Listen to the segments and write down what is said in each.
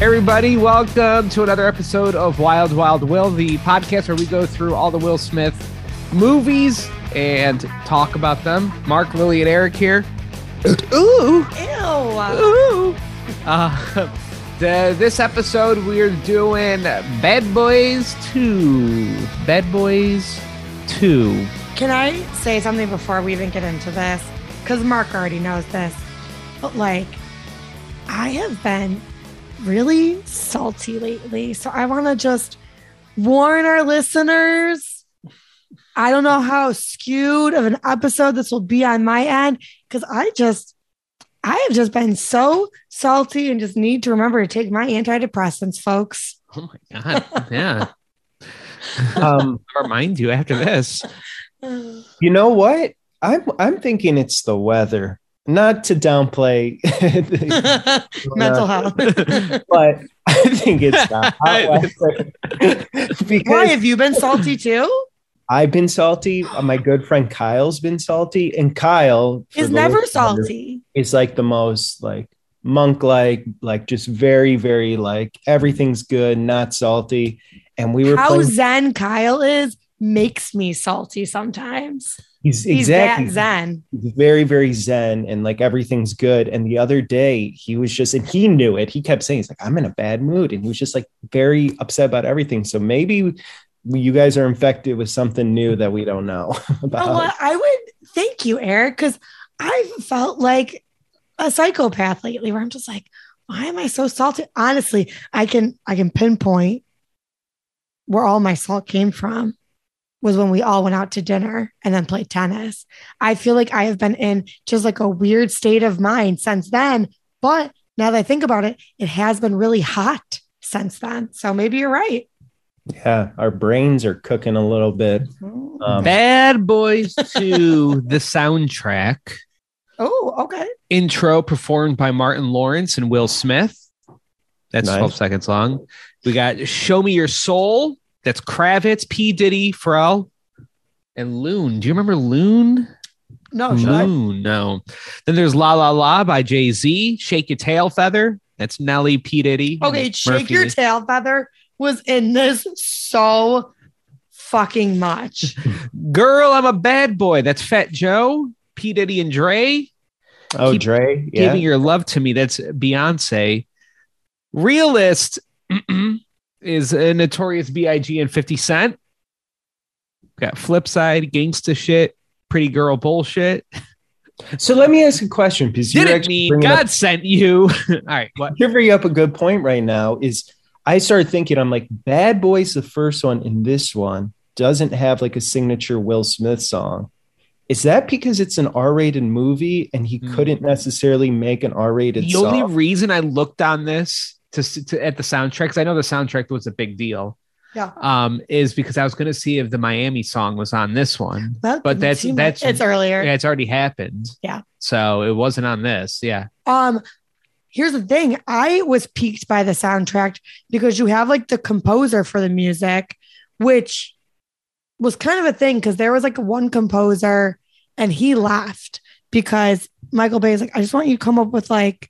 Everybody, welcome to another episode of Wild Wild Will, the podcast where we go through all the Will Smith movies and talk about them. Mark, Lily, and Eric here. Ooh, Ew. ooh. Uh, the, this episode, we're doing Bad Boys 2. Bad Boys 2. Can I say something before we even get into this? Because Mark already knows this. But like, I have been really salty lately. So I want to just warn our listeners. I don't know how skewed of an episode this will be on my end because I just, I have just been so salty and just need to remember to take my antidepressants, folks. Oh my God. Yeah. Um, remind you after this. you know what? I'm I'm thinking it's the weather. Not to downplay, Mental health. but I think it's hot weather. Why because have you been salty too? I've been salty. My good friend Kyle's been salty, and Kyle Is never salty. Is like the most like monk like, like just very very like everything's good, not salty. And we were How playing. zen Kyle is makes me salty sometimes. He's He's exactly zen. He's very very zen and like everything's good. And the other day he was just and he knew it. He kept saying he's like i'm in a bad mood. And he was just like very upset about everything. So maybe you guys are infected with something new that we don't know about. Oh, well, I would thank you, Eric, because I've felt like a psychopath lately where I'm just like, why am I so salty? Honestly, I can I can pinpoint where all my salt came from was when we all went out to dinner and then played tennis. I feel like I have been in just like a weird state of mind since then. But now that I think about it, it has been really hot since then. So maybe you're right. yeah our brains are cooking a little bit um, Bad Boys 2, the soundtrack. Oh, okay. intro performed by Martin Lawrence and Will Smith. That's Nice. 12 seconds long. We got Show Me Your Soul. That's Kravitz, P. Diddy, Pharrell, and Loon. Do you remember Loon? No, should I? Loon. No. Then there's La La La by Jay Z. Shake Your Tail Feather. That's Nelly, P. Diddy. Okay, shake Murphy. your tail feather was in this so fucking much. Girl, I'm a bad boy. That's Fat Joe, P. Diddy, and Dre. oh Keep dre yeah giving your love to me. That's Beyonce. Realist is a notorious B.I.G. and 50 Cent. Got flip side, gangsta shit, pretty girl bullshit. so let me ask a question because Didn't mean God up, sent you. All right, what? you're bringing up a good point right now is i started thinking i'm like bad boys the first one and this one doesn't have like a signature will smith song is that because it's an r-rated movie and he Hmm. couldn't necessarily make an r-rated The only reason I looked on this to, to at the soundtrack, because I know the soundtrack was a big deal. Yeah. Um, is because I was going to see if the Miami song was on this one. That But that's- that's- it's earlier. Yeah, it's already happened. Yeah. So it wasn't on this. Yeah. Um, here's the thing: I was piqued by the soundtrack because you have like the composer for the music, which was kind of a thing because there was like one composer and he laughed because Michael Bay is like, I just want you to come up with like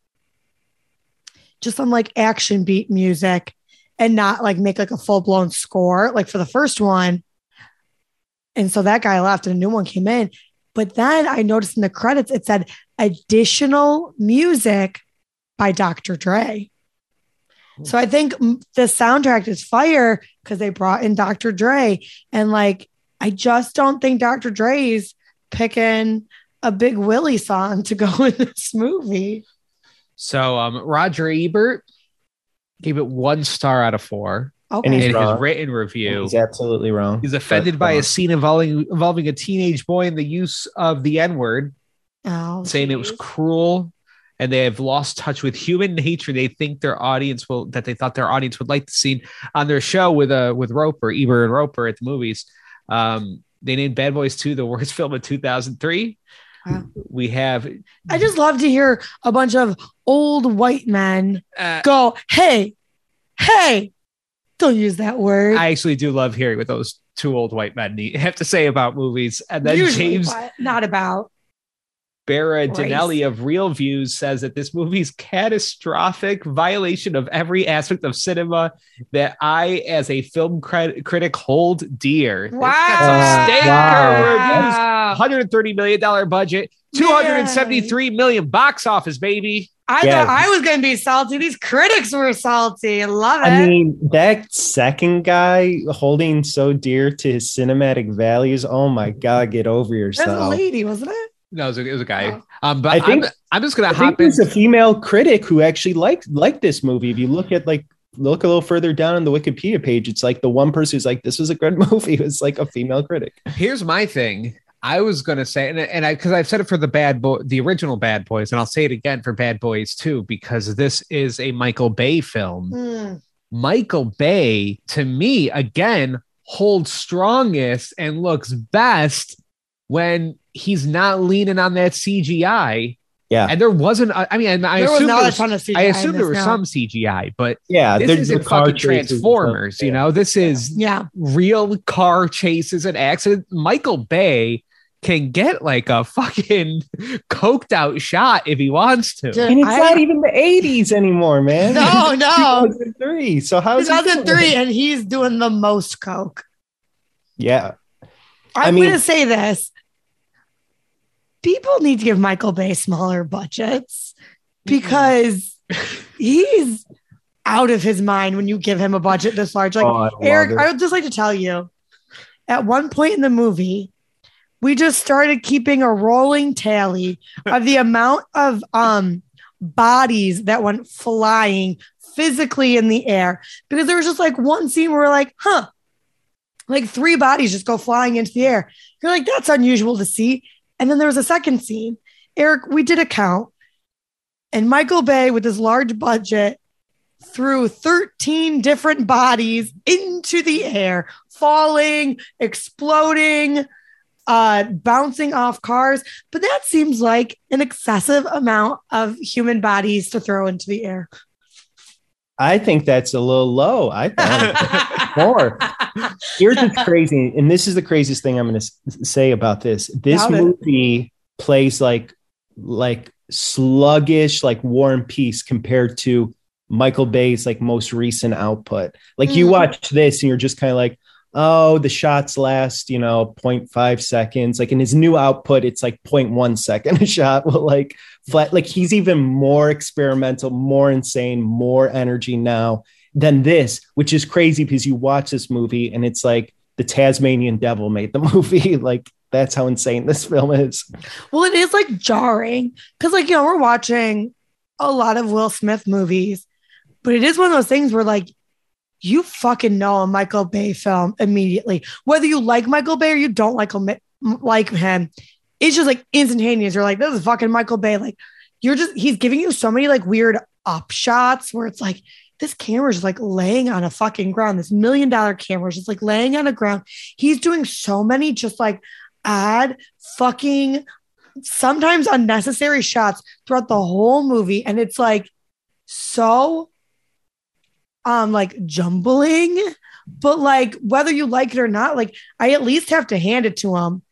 just some like action beat music and not like make like a full blown score like for the first one. And so that guy left and a new one came in. But then I noticed in the credits it said additional music by Dr. Dre. So I think the soundtrack is fire because they brought in Dr. Dre. And like, I just don't think Dr. Dre's picking a big Willie song to go in this movie. So um, Roger Ebert gave it one star out of four Okay. And in he's his wrong. written review. he's absolutely wrong He's offended But, by uh, a scene involving involving a teenage boy and the use of the N word, oh, saying it was cruel, and they have lost touch with human nature. They think their audience will that they thought their audience would like the scene on their show with uh with Roeper, Ebert and Roeper at the movies. Um, they named Bad Boys 2 the worst film of 2003. Wow. We have I just love to hear a bunch of old white men uh, go, hey, hey, don't use that word. I actually do love hearing what those two old white men have to say about movies. And then Usually, James not about. Berardinelli of ReelViews says that this movie's catastrophic violation of every aspect of cinema that I, as a film crit- critic, hold dear. It's got Wow. some stinker Wow. reviews. 130 million dollar budget, 273 million box office, baby. I Yeah. thought I was going to be salty. These critics were salty. I love it. I mean, that second guy holding so dear to his cinematic values. Oh my God, get over yourself. That's a yourself. lady, wasn't it? No, it was a, it was a guy. Oh. Um, but I think- I'm, I'm just gonna I think hop in. there's a female critic who actually liked liked this movie. If you look at like look a little further down on the Wikipedia page, it's like the one person who's like, "This was a good movie." It's like a female critic. Here's my thing. I was gonna say, and, and I because I've said it for the bad boy, the original Bad Boys, and I'll say it again for Bad Boys too, because this is a Michael Bay film. Hmm. Michael Bay, to me, again, holds strongest and looks best when he's not leaning on that CGI. Yeah. And there wasn't, I I mean, I There was assume, not there was, ton of CGI I in assume there was no. some CGI, but Yeah, this isn't the fucking chases stuff. Transformers, you Yeah. know, this is Yeah. real car chases and accidents. Michael Bay can get like a fucking coked out shot if he wants to. Dude, And it's I- not even the 80s anymore, man. No, no. 2003. So how is he doing 2003, and he's doing the most coke. Yeah. I I'm mean- going to say this. People need to give Michael Bay smaller budgets because he's out of his mind when you give him a budget this large. Like, Oh, I Eric, it. I would just like to tell you at one point in the movie, we just started keeping a rolling tally of the amount of um bodies that went flying physically in the air because there was just like one scene where we're like, huh, like three bodies just go flying into the air. You're like, that's unusual to see. And then there was a second scene. Eric, we did a count, and Michael Bay, with his large budget, threw 13 different bodies into the air, falling, exploding, uh, bouncing off cars. But that seems like an excessive amount of human bodies to throw into the air. I think that's a little low. I thought more. Here's what's crazy, and this is the craziest thing I'm going to say about this. This movie plays like like sluggish, like War and Peace compared to Michael Bay's like most recent output. Like you Mm. watch this and you're just kind of like, oh, the shots last, you know, 0.5 seconds. Like in his new output, it's like 0.1 second a shot. Well, like flat, like he's even more experimental, more insane, more energy now than this, which is crazy because you watch this movie and it's like the Tasmanian devil made the movie. like that's how insane this film is. Well, it is like jarring because, like, you know, we're watching a lot of Will Smith movies, but it is one of those things where, like, you fucking know a Michael Bay film immediately, whether you like Michael Bay or you don't like him. Like him, it's just like instantaneous. You're like, this is fucking Michael Bay. Like, you're just he's giving you so many like weird up shots where it's like this camera's just like laying on a fucking ground. This million dollar camera is just like laying on a ground. He's doing so many just like odd fucking sometimes unnecessary shots throughout the whole movie and it's like so um like jumbling but like whether you like it or not like i at least have to hand it to him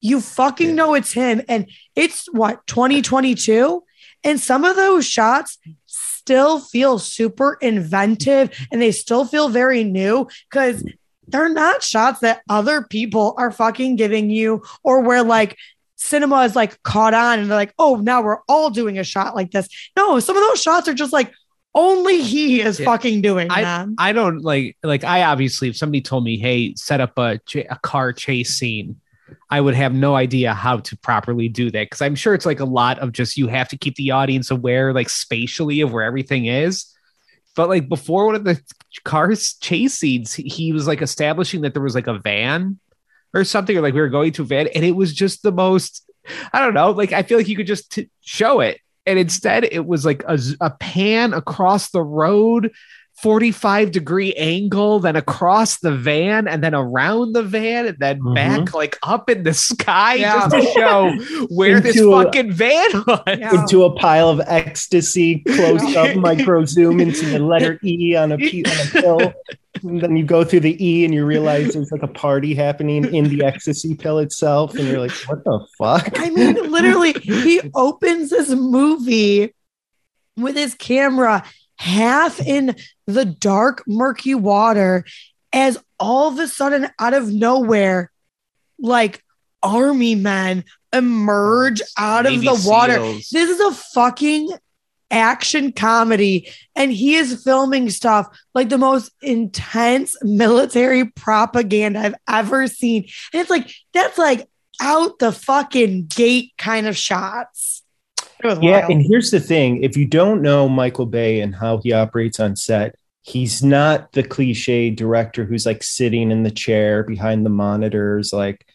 you fucking Yeah. know it's him and it's what 2022 and some of those shots still feel super inventive and they still feel very new because they're not shots that other people are fucking giving you or where like cinema is like caught on and they're like, oh, now we're all doing a shot like this. No, some of those shots are just like only he is Yeah. fucking doing them. I don't like like I obviously if somebody told me, "Hey, set up a a car chase scene," I would have no idea how to properly do that because I'm sure it's like a lot of just you have to keep the audience aware, like spatially, of where everything is. But like before one of the cars chase scenes, he- he was like establishing that there was like a van or something, or like we were going to a van, and it was just the most. I don't know. Like I feel like you could just t- show it, and instead it was like a pan across the road 45 degree angle, then across the van, and then around the van, and then Mhm. back like up in the sky Yeah. just to show where this Into a- fucking van was. Into a pile of ecstasy, close up, micro zoom into the letter E on a, pe- on a pill. and then you go through the E and you realize there's like a party happening in the ecstasy pill itself, and you're like, what the fuck? I mean, literally, he opens this movie with his camera half in the dark, murky water as all of a sudden, out of nowhere, like army men emerge oh, out of the water. SEALs. This is a fucking action comedy, and he is filming stuff like the most intense military propaganda I've ever seen. And it's like, that's like out the fucking gate kind of shots. Yeah, wild. and here's the thing: if you don't know Michael Bay and how he operates on set, he's not the cliche director who's like sitting in the chair behind the monitors, like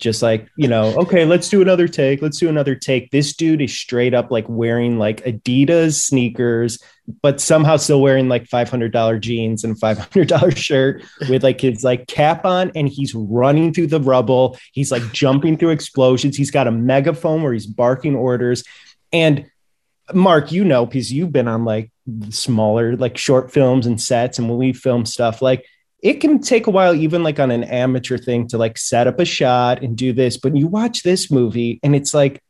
just like you know, okay, let's do another take, let's do another take. This dude is straight up like wearing like Adidas sneakers, but somehow still wearing like five hundred dollar jeans and five hundred dollar shirt with like his like cap on, and he's running through the rubble. He's like jumping through explosions. He's got a megaphone where he's barking orders. And Mark, you know, because you've been on like smaller, like short films and sets, and when we film stuff, like it can take a while, even like on an amateur thing, to like set up a shot and do this. But you watch this movie, and it's like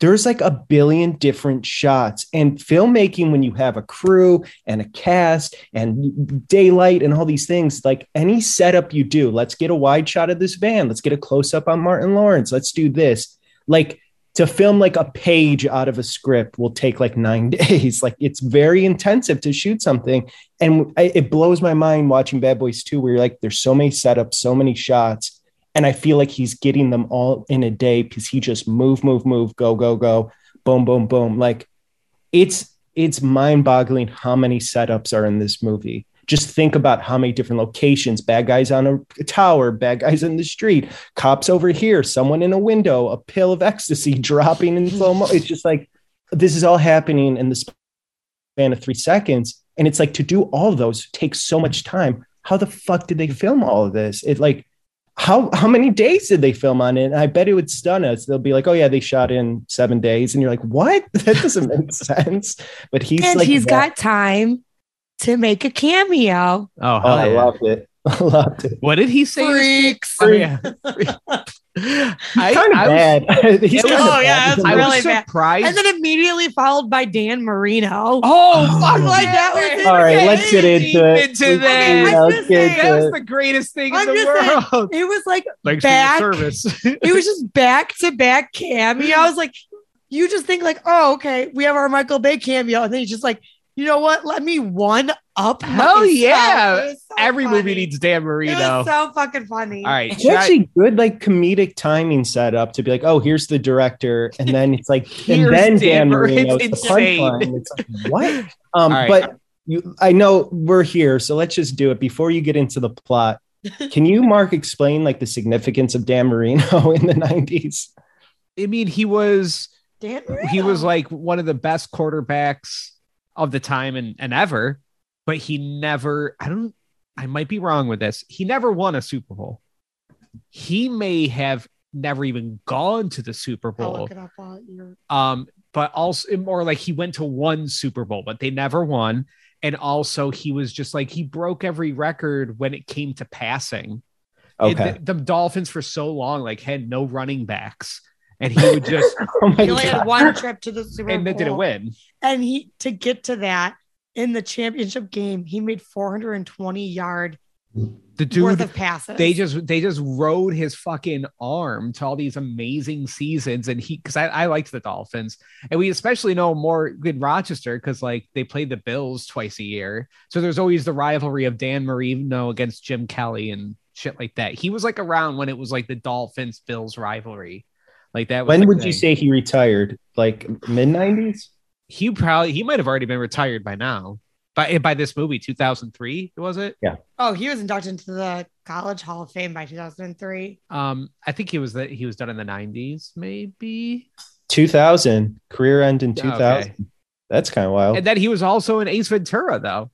there's like a billion different shots. And filmmaking, when you have a crew and a cast and daylight and all these things, like any setup you do, let's get a wide shot of this van, let's get a close up on Martin Lawrence, let's do this. Like to film like a page out of a script will take like nine days. Like it's very intensive to shoot something. And I, it blows my mind watching Bad Boys 2, where you're like, there's so many setups, so many shots. And I feel like he's getting them all in a day because he just move, move, move, go, go, go, boom, boom, boom. Like it's it's mind-boggling how many setups are in this movie. Just think about how many different locations, bad guys on a tower, bad guys in the street, cops over here, someone in a window, a pill of ecstasy dropping in slow mo. It's just like this is all happening in the span of three seconds. And it's like to do all of those takes so much time. How the fuck did they film all of this? It like how how many days did they film on it? And I bet it would stun us. They'll be like, "Oh yeah, they shot in seven days," and you're like, "What? That doesn't make sense." But he's and like, he's that- got time to make a cameo. Oh, Oh, hell I yeah. loved it. I loved it. What did he say? Freaks. Oh, yeah. I, Kind of I was- bad. he's It was- kind of Oh, yeah, bad. it's I really was bad. surprised. And then immediately followed by Dan Marino. oh, oh fuck, Oh. like that was All right, let's get into it. Into Let's- that. yeah, let's get saying, That was the greatest thing I'm in the just saying, world. It was like Thanks back- for your service. it was just back to back cameo. I was like, you just think like, oh, okay, we have our Michael Bay cameo, and then he's just like, you know what? Let me one up. Hell myself. yeah. So Every funny. movie needs Dan It Marino. was so fucking funny. All right, It's should I- actually good, like comedic timing setup to be like, oh, here's the director, and then it's like, and then Dan Dan Marino. Marino, It's the punchline. It's like, what? Um, All right. but you, I know we're here, so let's just do it before you get into the plot. Can you, Mark, explain like the significance of Dan Marino in the '90s? I mean, he was Dan he was like one of the best quarterbacks of the time and, and ever, but he never, I don't, I might be wrong with this. He never won a Super Bowl. He may have never even gone to the Super Bowl. look it up while you're Um, but also more like he went to one Super Bowl, but they never won. And also he was just like he broke every record when it came to passing. It- Okay. the, the Dolphins for so long like had no running backs. And he would just oh my He only had one trip to the Super and Bowl. they didn't win. And he to get to that in the championship game, he made 420 yard The dude worth of passes. they just they just rode his fucking arm to all these amazing seasons and he because I, I liked the dolphins and we especially know more in rochester because like they played the bills twice a year so there's always the rivalry of dan marino against jim kelly and shit like that he was like around when it was like the dolphins bills rivalry like that was When the would you say he retired? Like mid '90s? he probably he might have already been retired by now by by this movie 2003 was it Yeah. oh, he was inducted into the College Hall of Fame by 2003. um i think he was that he was done in the 90s maybe 2000 career end in 2000. Okay. That's kind of wild. And then he was also in Ace Ventura, though,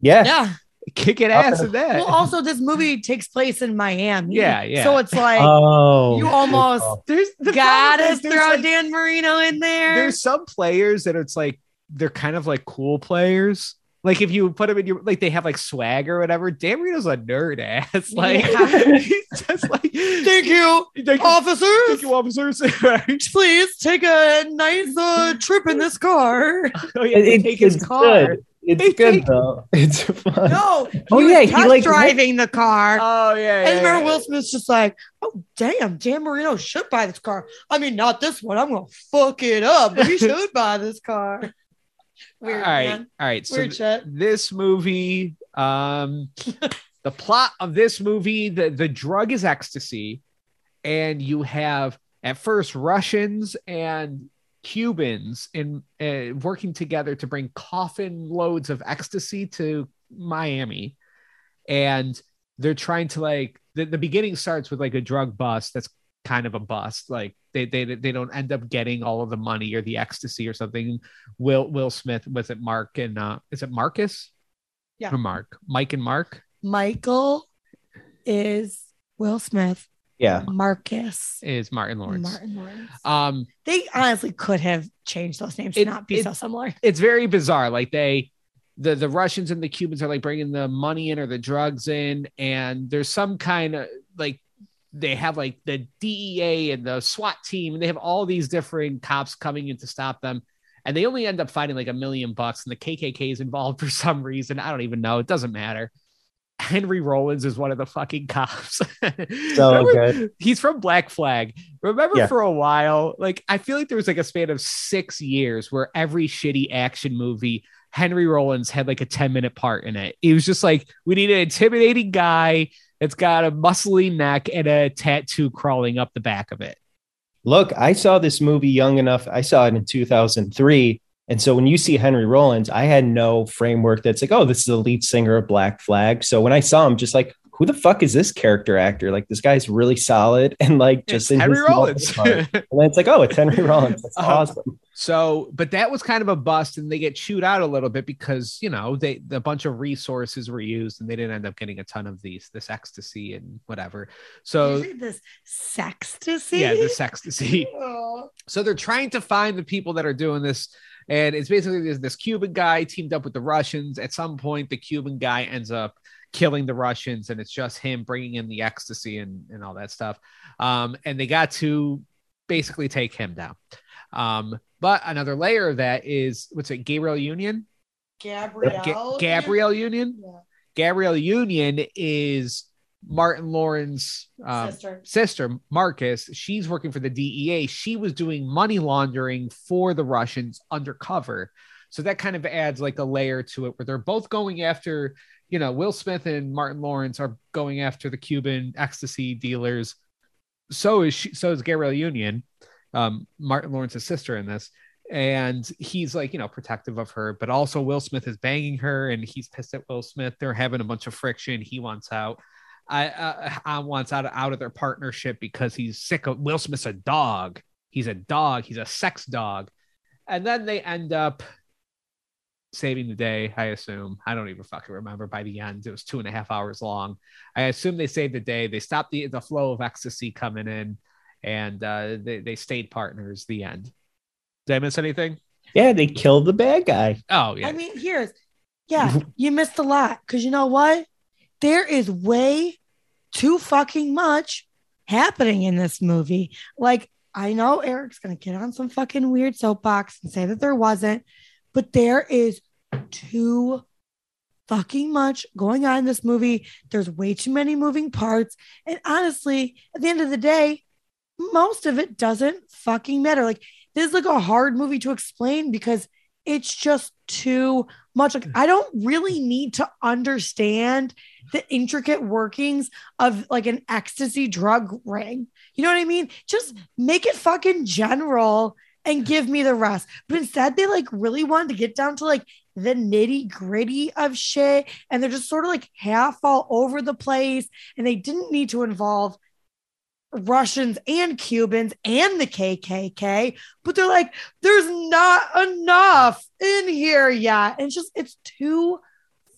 yeah. Yeah. Kicking ass in that. Well, also this movie takes place in Miami. Yeah, yeah. So it's like Oh, you almost there's the gotta problem is there's, throw like- Dan Marino in there. There's some players that it's like they're kind of like cool players. Like if you put them in your like they have like swag or whatever. Dan Marino's a nerd ass. Like Yeah. he's just like Thank you, Thank you, officers. thank you, officers. Right. Please take a nice uh, trip in this car. Oh, yeah, It- take his car. good. It's They good take- though. It's fun. No, Oh, yeah, he, like, driving the car. Oh yeah, and yeah, yeah. Will Smith's just like, oh damn, Dan Marino should buy this car. I mean, not this one. I'm gonna fuck it up, but he should buy this car. Weird, all right, man. all right. So Weird shit. this movie, um, the plot of this movie, the the drug is ecstasy, and you have at first Russians and Cubans in uh, working together to bring coffin loads of ecstasy to Miami, and they're trying to like the, the beginning starts with like a drug bust that's kind of a bust. Like they, they they don't end up getting all of the money or the ecstasy or something. Will will smith was it mark and uh is it marcus? Yeah. or mark? Mike and mark? Michael is Will Smith. Yeah. Marcus. is martin lawrence Martin Lawrence. um They honestly could have changed those names to It- not be it- so similar. it's very bizarre. Like they, the the Russians and the Cubans are like bringing the money in or the drugs in, and there's some kind of like they have like the DEA and the SWAT team, and they have all these different cops coming in to stop them, and they only end up finding like a million bucks, and the KKK is involved for some reason. I don't even know. It doesn't matter. Henry Rollins is one of the fucking cops. So good. He's from Black Flag. Remember Yeah. for a while, like I feel like there was like a span of six years where every shitty action movie, Henry Rollins had like a 10 minute part in it. He was just like, we need an intimidating guy that's got a muscly neck and a tattoo crawling up the back of it. Look, I saw this movie young enough. I saw it in 2003. And so when you see Henry Rollins, I had no framework that's like, oh, this is the lead singer of Black Flag. So when I saw him, just like, who the fuck is this character actor? Like, this guy's really solid. And like, just It's in Henry his small Rollins. and then it's like, oh, it's Henry Rollins. That's Uh-huh. awesome. So, but that was kind of a bust, and they get chewed out a little bit because you know they a bunch of resources were used, and they didn't end up getting a ton of these this ecstasy and whatever. So this sextasy? yeah, the ecstasy. Oh. So they're trying to find the people that are doing this. And it's basically this, this Cuban guy teamed up with the Russians. At some point, the Cuban guy ends up killing the Russians, and it's just him bringing in the ecstasy and, and all that stuff. Um, and they got to basically take him down. Um, but another layer of that is what's it, Gabriel Union? Gabrielle. Ga- Gabrielle Union? Yeah. Gabrielle Union is Martin Lawrence's um, Sister. sister Marcus, she's working for the DEA. She was doing money laundering for the Russians undercover. So that kind of adds like a layer to it where they're both going after, you know, Will Smith and Martin Lawrence are going after the Cuban ecstasy dealers. So is she, so is Gabrielle Union, um, Martin Lawrence's sister in this. And he's like, you know, protective of her, but also Will Smith is banging her and he's pissed at Will Smith. They're having a bunch of friction. He wants out. I, uh, I wants out of, out of their partnership because he's sick of Will Smith's a dog. He's a dog. He's a sex dog. And then they end up saving the day, I assume. I don't even fucking remember by the end. It was two and a half hours long. I assume they saved the day. They stopped the, the flow of ecstasy coming in and uh, they, they stayed partners. The end. Did I miss anything? Yeah, they killed the bad guy. Oh, yeah. I mean, here's yeah, you missed a lot because you know what? There is way too fucking much happening in this movie. Like, I know Eric's gonna get on some fucking weird soapbox and say that there wasn't, but there is too fucking much going on in this movie. There's way too many moving parts. And honestly, at the end of the day, most of it doesn't fucking matter. Like, this is like a hard movie to explain because it's just too much. Like, I don't really need to understand the intricate workings of like an ecstasy drug ring. You know what I mean? Just make it fucking general and give me the rest. But instead, they like really wanted to get down to like the nitty gritty of shit. And they're just sort of like half all over the place. And they didn't need to involve Russians and Cubans and the KKK, but they're like, there's not enough in here yet. And it's just, it's too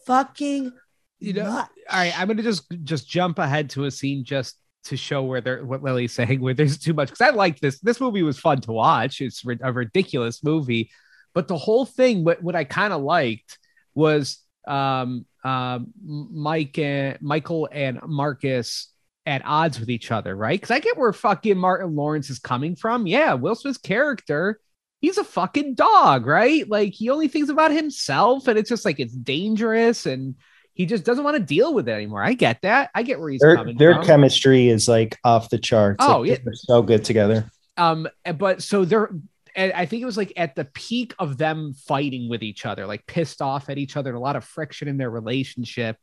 fucking You know, much. all right, I'm gonna just just jump ahead to a scene just to show where they're what Lily's saying where there's too much because I like this. This movie was fun to watch. It's a ridiculous movie, but the whole thing, what what I kind of liked was um, um, Mike and Michael and Marcus at odds with each other, right? Because I get where fucking Martin Lawrence is coming from. Yeah, Will Smith's character, he's a fucking dog, right? Like he only thinks about himself, and it's just like it's dangerous, and he just doesn't want to deal with it anymore. I get that. I get where he's Their, coming their from. chemistry is like off the charts. Oh, Like, yeah. they're so good together. um but so they're and i think it was like at the peak of them fighting with each other like pissed off at each other a lot of friction in their relationship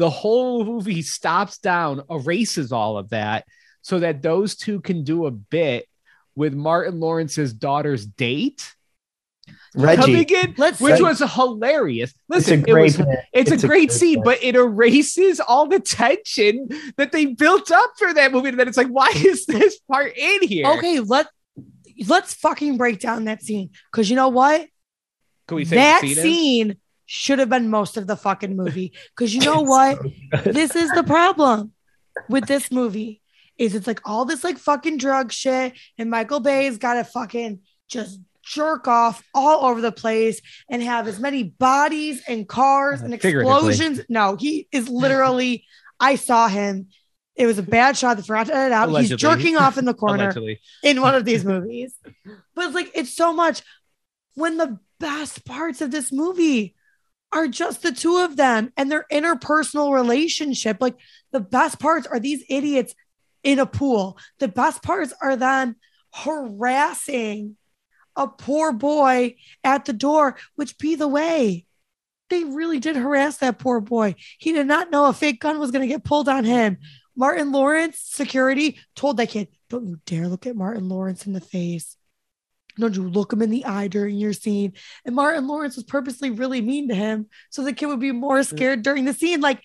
the whole movie stops down erases all of that so that those two can do a bit with martin lawrence's daughter's date Reggie, coming in Let's which see. was hilarious it's a listen it great. was it's, It's a a great great scene, bit. but it erases all the tension that they built up for that movie. And then it's like, why is this part in here? Okay, let let's fucking break down that scene because you know what? Can we say That the scene scene should have been most of the fucking movie because you know what? this is the problem with this movie is it's like all this like fucking drug shit and Michael Bay's got to fucking just jerk off all over the place and have as many bodies and cars Uh, and explosions. No, he is literally. I saw him. It was a bad shot. That forgot to edit out. Allegedly. He's jerking off in the corner Allegedly. in one of these movies. But it's like it's so much when the best parts of this movie are just the two of them and their interpersonal relationship. Like the best parts are these idiots in a pool. The best parts are them harassing a poor boy at the door, which be the way. They really did harass that poor boy. He did not know a fake gun was going to get pulled on him. Martin Lawrence security told that kid, Don't you dare look at Martin Lawrence in the face. Don't you look him in the eye during your scene. And Martin Lawrence was purposely really mean to him so the kid would be more scared during the scene. Like,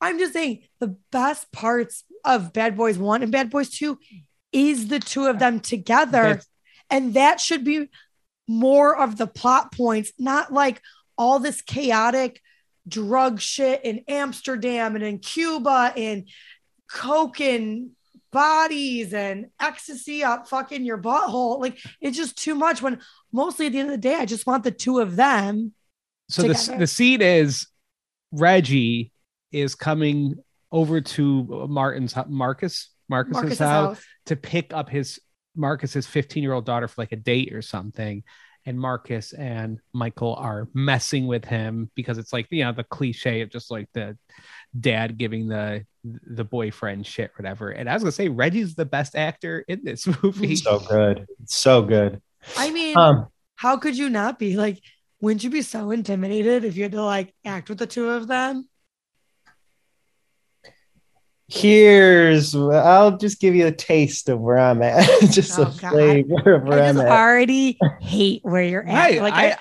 I'm just saying the best parts of Bad Boys 1 and Bad Boys 2 is the two of them together. That's- And that should be more of the plot points, not like all this chaotic drug shit in Amsterdam and in Cuba and coke and bodies and ecstasy up fucking your butthole. Like it's just too much when mostly at the end of the day, I just want the two of them. So the, the scene is Reggie is coming over to Martin's Marcus Marcus's, Marcus's house, house. to pick up his Marcus's 15 year old daughter for like a date or something. And Marcus and Michael are messing with him because it's like you know the cliche of just like the dad giving the the boyfriend shit whatever. And I was gonna say Reggie's the best actor in this movie. so good, so good. I mean, Um, how could you not be like, wouldn't you be so intimidated if you had to like act with the two of them? here's I'll just give you a taste of where I'm at, just Oh, a God. flavor of where I I'm just at. already hate where you're at. Right, like I- I,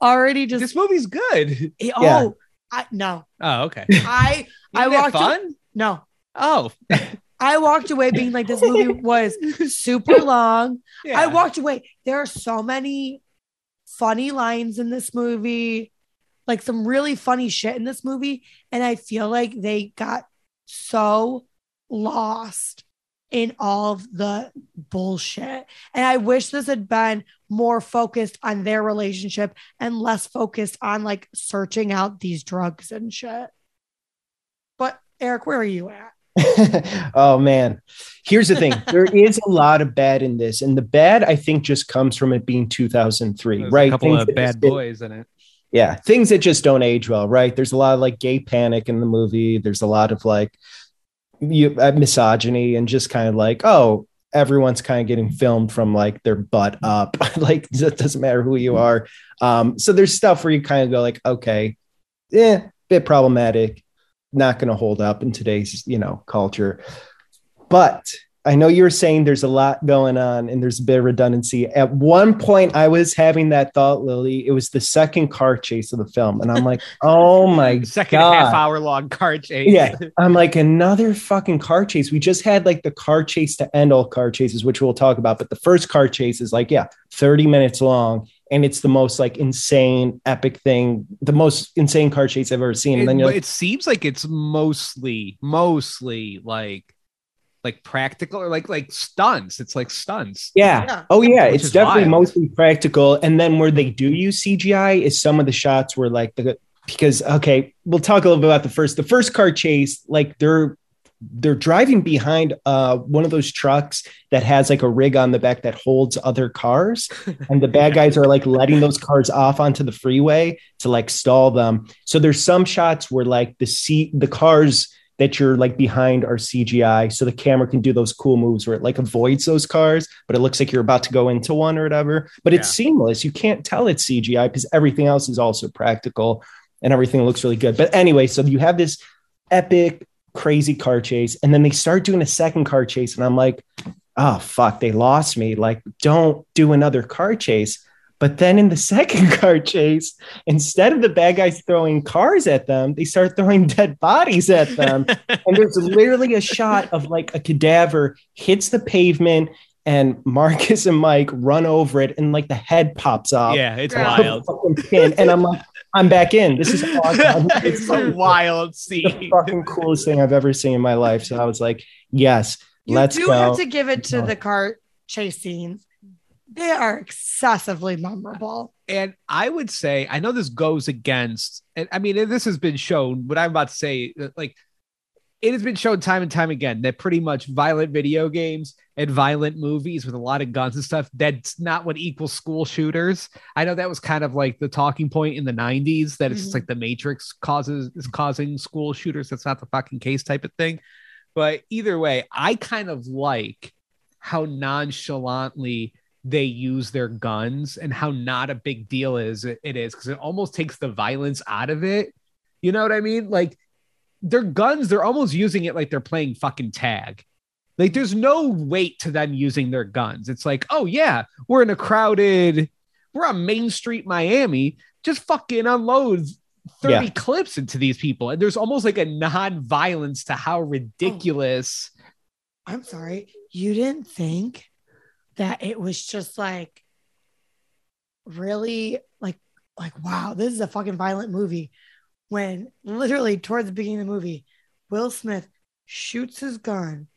already just this movie's good. oh Yeah. I no. Oh, okay. I I walked fun. no. Oh, I walked away being like this movie was super long. yeah. I walked away. There are so many funny lines in this movie, like some really funny shit in this movie. And I feel like they got so lost in all of the bullshit. And I wish this had been more focused on their relationship and less focused on like searching out these drugs and shit. But Eric, where are you at? oh man here's the thing there is a lot of bad in this and the bad i think just comes from it being 2003 There's right A couple Things of bad just didn't- boys in it. yeah things that just don't age well right there's a lot of like gay panic in the movie there's a lot of like you uh, misogyny and just kind of like oh everyone's kind of getting filmed from like their butt up. Like it doesn't matter who you are. Um so there's stuff where you kind of go like okay yeah bit problematic not going to hold up in today's you know culture. But I know you were saying there's a lot going on and there's a bit of redundancy. At one point, I was having that thought, Lily. It was the second car chase of the film. And I'm like, oh my Second God. half hour long car chase. Yeah. I'm like, another fucking car chase. We just had like the car chase to end all car chases, which we'll talk about. But the first car chase is like, yeah, 30 minutes long. And it's the most like insane, epic thing, the most insane car chase I've ever seen. It, And then you're like, it seems like it's mostly, mostly like, like practical or like like stunts. It's like stunts. yeah. Yeah. Oh yeah, Which it's definitely wild. mostly practical. And then where they do use CGI is some of the shots where like the because okay, we'll talk a little bit about the first. The first car chase, like they're they're driving behind uh one of those trucks that has like a rig on the back that holds other cars and the bad guys are like letting those cars off onto the freeway to like stall them so there's some shots where like the seat the cars that you're like behind are CGI. So the camera can do those cool moves where it like avoids those cars, but it looks like you're about to go into one or whatever. But it's seamless. You can't tell it's CGI because everything else is also practical and everything looks really good. But anyway, so you have this epic, crazy car chase, and then they start doing a second car chase, and I'm like, oh fuck, they lost me. Like, don't do another car chase. But then in the second car chase, instead of the bad guys throwing cars at them, they start throwing dead bodies at them. and there's literally a shot of like a cadaver hits the pavement and Marcus and Mike run over it and like the head pops off. yeah, it's wild. fucking. And I'm like, I'm back in. This is awesome. it's a wild the fucking coolest thing I've ever seen in my life. So I was like, yes, You let's do go. have to give it to go. the car chase scenes. They are excessively memorable. And I would say, I know this goes against, and I mean, this has been shown, what I'm about to say, uh, like, it has been shown time and time again that pretty much violent video games and violent movies with a lot of guns and stuff, that's not what equals school shooters. I know that was kind of like the talking point in the 90s that it's Mhm. like the Matrix causes is causing school shooters. That's not the fucking case type of thing. But either way, I kind of like how nonchalantly they use their guns and how not a big deal is it it is because it almost takes the violence out of it. You know what I mean? Like their guns, they're almost using it like they're playing fucking tag. Like there's no weight to them using their guns. It's like, oh yeah, we're in a crowded, we're on Main Street, Miami. Just fucking unload 30 Yeah. clips into these people. And there's almost like a non-violence to how oh. ridiculous. I'm sorry. You didn't think that it was just like really like like wow, this is a fucking violent movie. When literally towards the beginning of the movie, Will Smith shoots his gun,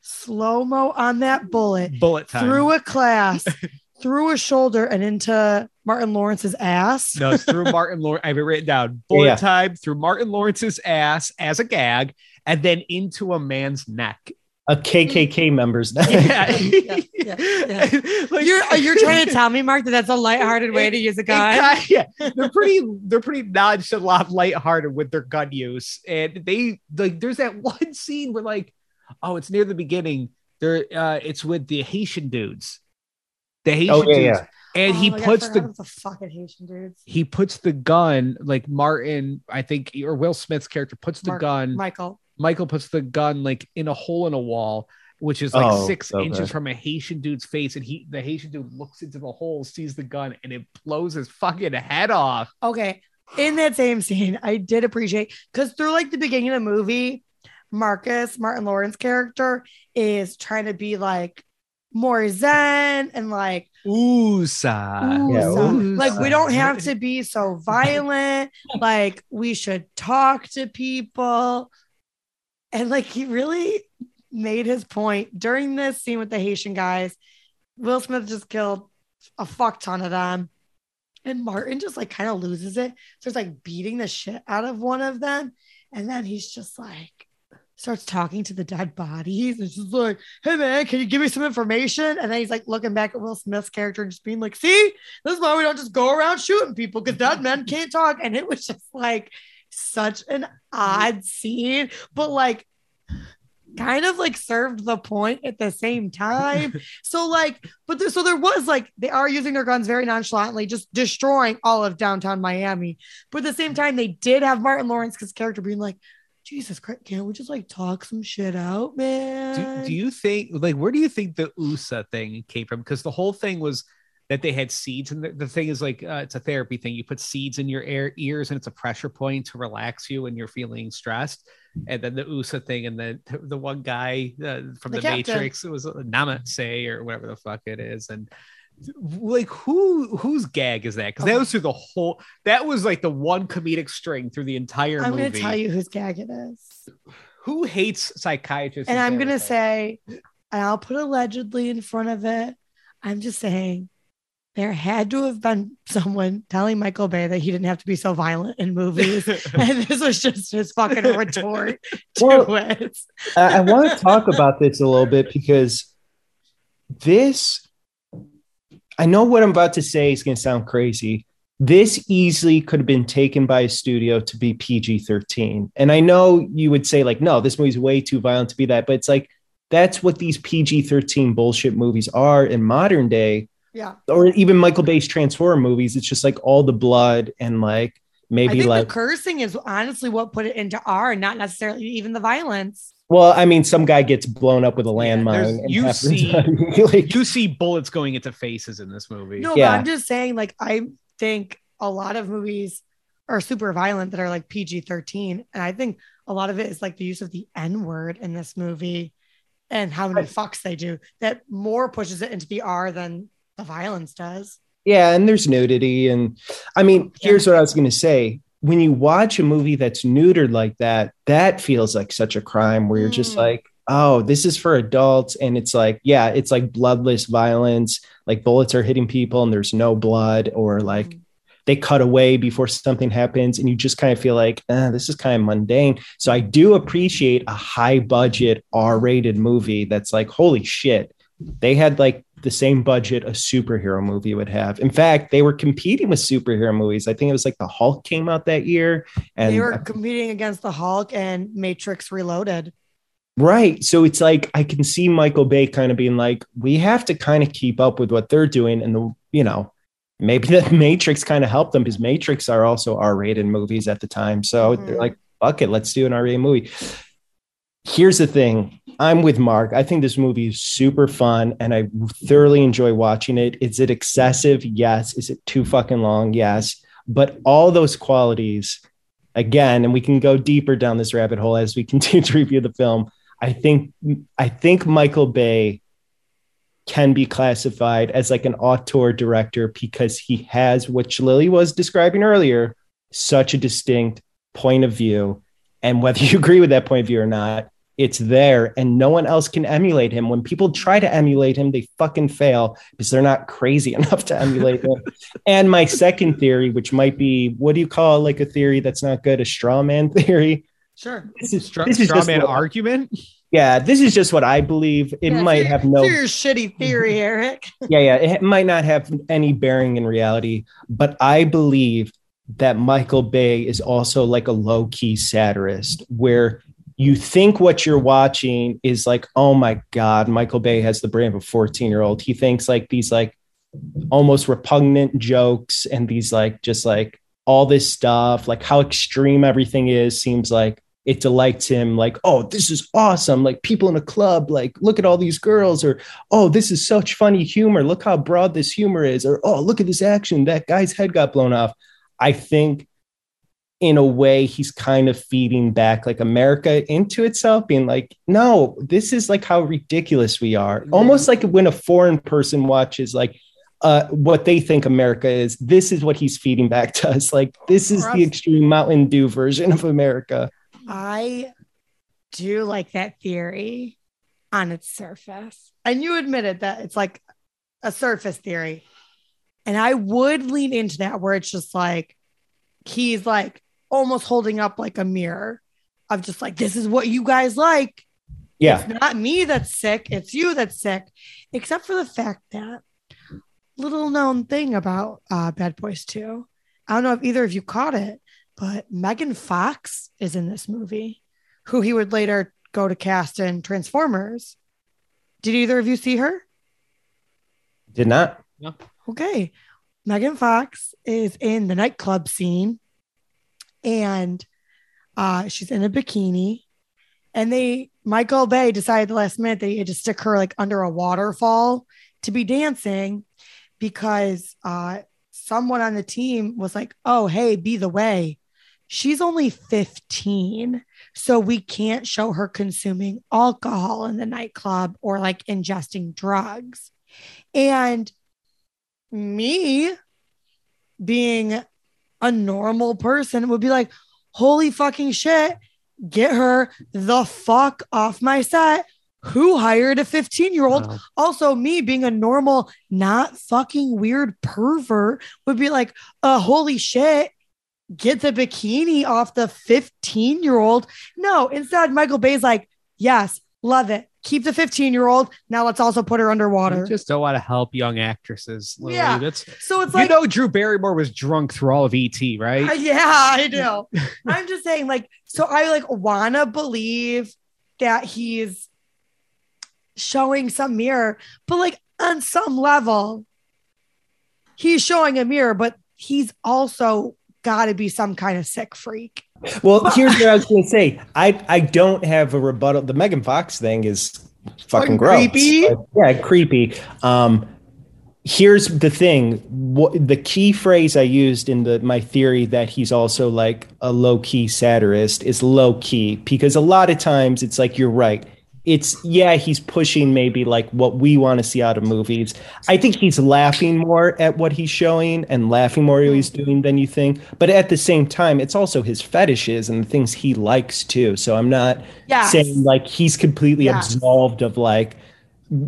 slow-mo on that bullet, Bullet time. through a class, through a shoulder, and into Martin Lawrence's ass. No, it's through Martin Lawrence. I have it written down. Bullet Yeah. time through Martin Lawrence's ass as a gag, and then into a man's neck. A KKK member's neck. Yeah, Yeah, yeah, yeah. Like- You're are trying to tell me, Mark, that that's a lighthearted way to use a It gun? ki- yeah, they're pretty. They're pretty nonchalant, lighthearted with their gun use, and they like. There's that one scene where like, oh, it's near the beginning. There, uh, it's with the Haitian dudes. The Haitian Oh, yeah, dudes, yeah. and he Oh, yeah, I puts forgot the the fucking Haitian dudes. he puts the gun like Martin, I think, or Will Smith's character puts the Mark- gun. Michael. Michael puts the gun like in a hole in a wall, which is like Oh, six okay. inches from a Haitian dude's face, and he the Haitian dude looks into the hole, sees the gun, and it blows his fucking head off. Okay. In that same scene, I did appreciate because through like the beginning of the movie, Marcus, Martin Lawrence character, is trying to be like more zen and like Woosah. Yeah, ooh, so- like we don't have to be so violent. like we should talk to people. And like he really made his point during this scene with the Haitian guys. Will Smith just killed a fuck ton of them. And Martin just like kind of loses it. So it's like beating the shit out of one of them. And then he's just like starts talking to the dead bodies. It's just like, hey man, can you give me some information? And then he's like looking back at Will Smith's character and just being like, see, this is why we don't just go around shooting people because dead men can't talk. And it was just like such an mm-hmm. odd scene, but like kind of like served the point at the same time. So like, but there, so there was like they are using their guns very nonchalantly, just destroying all of downtown Miami. But at the same time, they did have Martin Lawrence's character being like, Jesus Christ, can't we just like talk some shit out, man? Do, do you think like where do you think the Woosah thing came from? Because the whole thing was that they had seeds, and the, the thing is like uh, it's a therapy thing. You put seeds in your air, ears, and it's a pressure point to relax you when you're feeling stressed. And then the Woosah thing, and then the one guy uh, from The the. Matrix, it was Namatse or whatever the fuck it is, and like who whose gag is that? Because that was through the whole. That was like the one comedic string through the entire I'm movie. going to tell you whose gag it is. who hates psychiatrists, And I'm going to say, and I'll put allegedly in front of it. I'm just saying, there had to have been someone telling Michael Bay that he didn't have to be so violent in movies. and this was just his fucking retort to Well, it. I, I want to talk about this a little bit because this, I know what I'm about to say is going to sound crazy. This easily could have been taken by a studio to be PG 13. And I know you would say, like, no, this movie's way too violent to be that. But it's like, that's what these PG 13 bullshit movies are in modern day, Yeah. or even Michael Bay's Transformer movies. It's just like all the blood and like I maybe think like the cursing is honestly what put it into R, not necessarily even the violence. Well, I mean, some guy gets blown up with a landmine. and you see- like, you see bullets going into faces in this movie. No, Yeah. but I'm just saying, like, I think a lot of movies are super violent that are like PG 13. And I think a lot of it is like the use of the N word in this movie and how many fucks they do that more pushes it into the R than the violence does. yeah, and there's nudity, and I mean, here's what I was going to say: when you watch a movie that's neutered like that, that feels like such a crime. Where you're just Mm. like, oh, this is for adults, and it's like, yeah, it's like bloodless violence, like bullets are hitting people, and there's no blood, or like Mm. they cut away before something happens and you just kind of feel like eh, this is kind of mundane so i do appreciate a high budget r-rated movie that's like holy shit they had like the same budget a superhero movie would have in fact they were competing with superhero movies i think it was like the hulk came out that year and they were competing against the Hulk and Matrix Reloaded. Right. So it's like I can see Michael Bay kind of being like, we have to kind of keep up with what they're doing. And the, you know, maybe the Matrix kind of helped them because Matrix are also R-rated movies at the time. So they're Mhm. like, fuck it, let's do an R-rated movie. Here's the thing. I'm with Mark. I think this movie is super fun and I thoroughly enjoy watching it. Is it excessive? Yes. Is it too fucking long? Yes. But all those qualities, again, and we can go deeper down this rabbit hole as we continue to review the film. I think I think Michael Bay can be classified as like an auteur director because he has what Lily was describing earlier, such a distinct point of view. And whether you agree with that point of view or not, it's there and no one else can emulate him. When people try to emulate him, they fucking fail because they're not crazy enough to emulate him. and my second theory, which might be what do you call like a theory that's not good? A straw man theory. Sure. This is, Straw, this is straw just man what- argument. yeah, this is just what I believe. It Yeah, might have no your shitty theory, Eric. yeah, yeah, it might not have any bearing in reality, but I believe that Michael Bay is also like a low key satirist where you think what you're watching is like, oh my God, Michael Bay has the brain of a 14 year old. He thinks like these like almost repugnant jokes and these like just like all this stuff, like how extreme everything is, seems like it delights him like oh this is awesome. Like people in a club like look at all these girls or oh this is such funny humor. Look how broad this humor is or oh look at this action. That guy's head got blown off. I think in a way he's kind of feeding back like america into itself being like no this is like how ridiculous we are almost like when a foreign person watches like uh, what they think America is. This is what he's feeding back to us. Like this is the extreme Mountain Dew version of America. I do like that theory on its surface. And you admitted that it's like a surface theory. And I would lean into that where it's just like he's like almost holding up like a mirror of just like, this is what you guys like. Yeah. It's not me that's sick, it's you that's sick. Except for the fact that little known thing about uh, Bad Boys 2. I don't know if either of you caught it, but Megan Fox is in this movie, who he would later go to cast in Transformers. Did either of you see her? Did not. Okay. Megan Fox is in the nightclub scene and uh, she's in a bikini. And they, Michael Bay decided the last minute that he had to stick her like under a waterfall to be dancing because uh, someone on the team was like, oh, hey, be the way. She's only 15. So we can't show her consuming alcohol in the nightclub or like ingesting drugs. And me being a normal person would be like, holy fucking shit, get her the fuck off my set. who hired a 15 year old? Wow. Also, me being a normal, not fucking weird pervert would be like, uh, holy shit, get the bikini off the 15 year old. No, instead, Michael Bay's like, yes, love it. Keep the 15 year old. Now let's also put her underwater. You just don't want to help young actresses. Lily. Yeah. That's so it's like, you know Drew Barrymore was drunk through all of ET, right? Uh, yeah, I do. I'm just saying, like, so I like wanna believe that he's showing some mirror, but like on some level, he's showing a mirror, but he's also got to be some kind of sick freak. Well, here's what I was going to say. I I don't have a rebuttal. The Megan Fox thing is fucking gross. creepy. Yeah, creepy. Um, here's the thing. What the key phrase I used in the my theory that he's also like a low key satirist is low key because a lot of times it's like you're right. It's yeah, he's pushing maybe like what we want to see out of movies. I think he's laughing more at what he's showing and laughing more at what he's doing than you think. But at the same time, it's also his fetishes and the things he likes too. So I'm not Yes. saying like he's completely Yes. absolved of like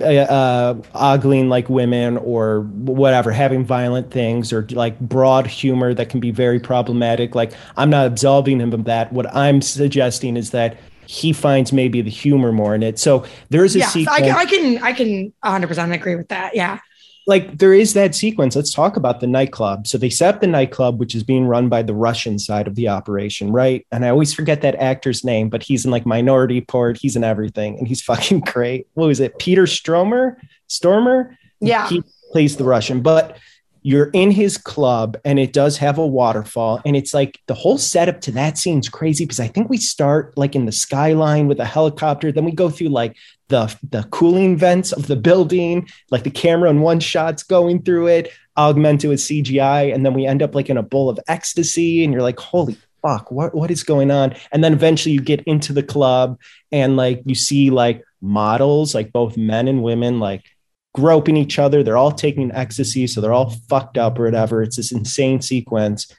uh, uh, ogling like women or whatever, having violent things or like broad humor that can be very problematic. Like I'm not absolving him of that. What I'm suggesting is that he finds maybe the humor more in it. So there's a Yes, sequence I can, I can, I can 100% agree with that. Yeah. like there is that sequence. Let's talk about the nightclub. So they set up the nightclub, which is being run by the Russian side of the operation, right? And I always forget that actor's name, but he's in like Minority Report. He's in everything, and he's fucking great. What was it? Peter Stromer, Stormer. Yeah. he plays the Russian, but you're in his club and it does have a waterfall. And it's like the whole setup to that scene's crazy because i think we start like in the skyline with a helicopter. Then we go through like the the cooling vents of the building like the camera in one shot's going through it augmented with cgi and then we end up like in a bowl of ecstasy and you're like holy fuck what what is going on? And then eventually you get into the club and like you see like models like both men and women like groping each other. They're all taking ecstasy, so they're all fucked up or whatever. It's this insane sequence.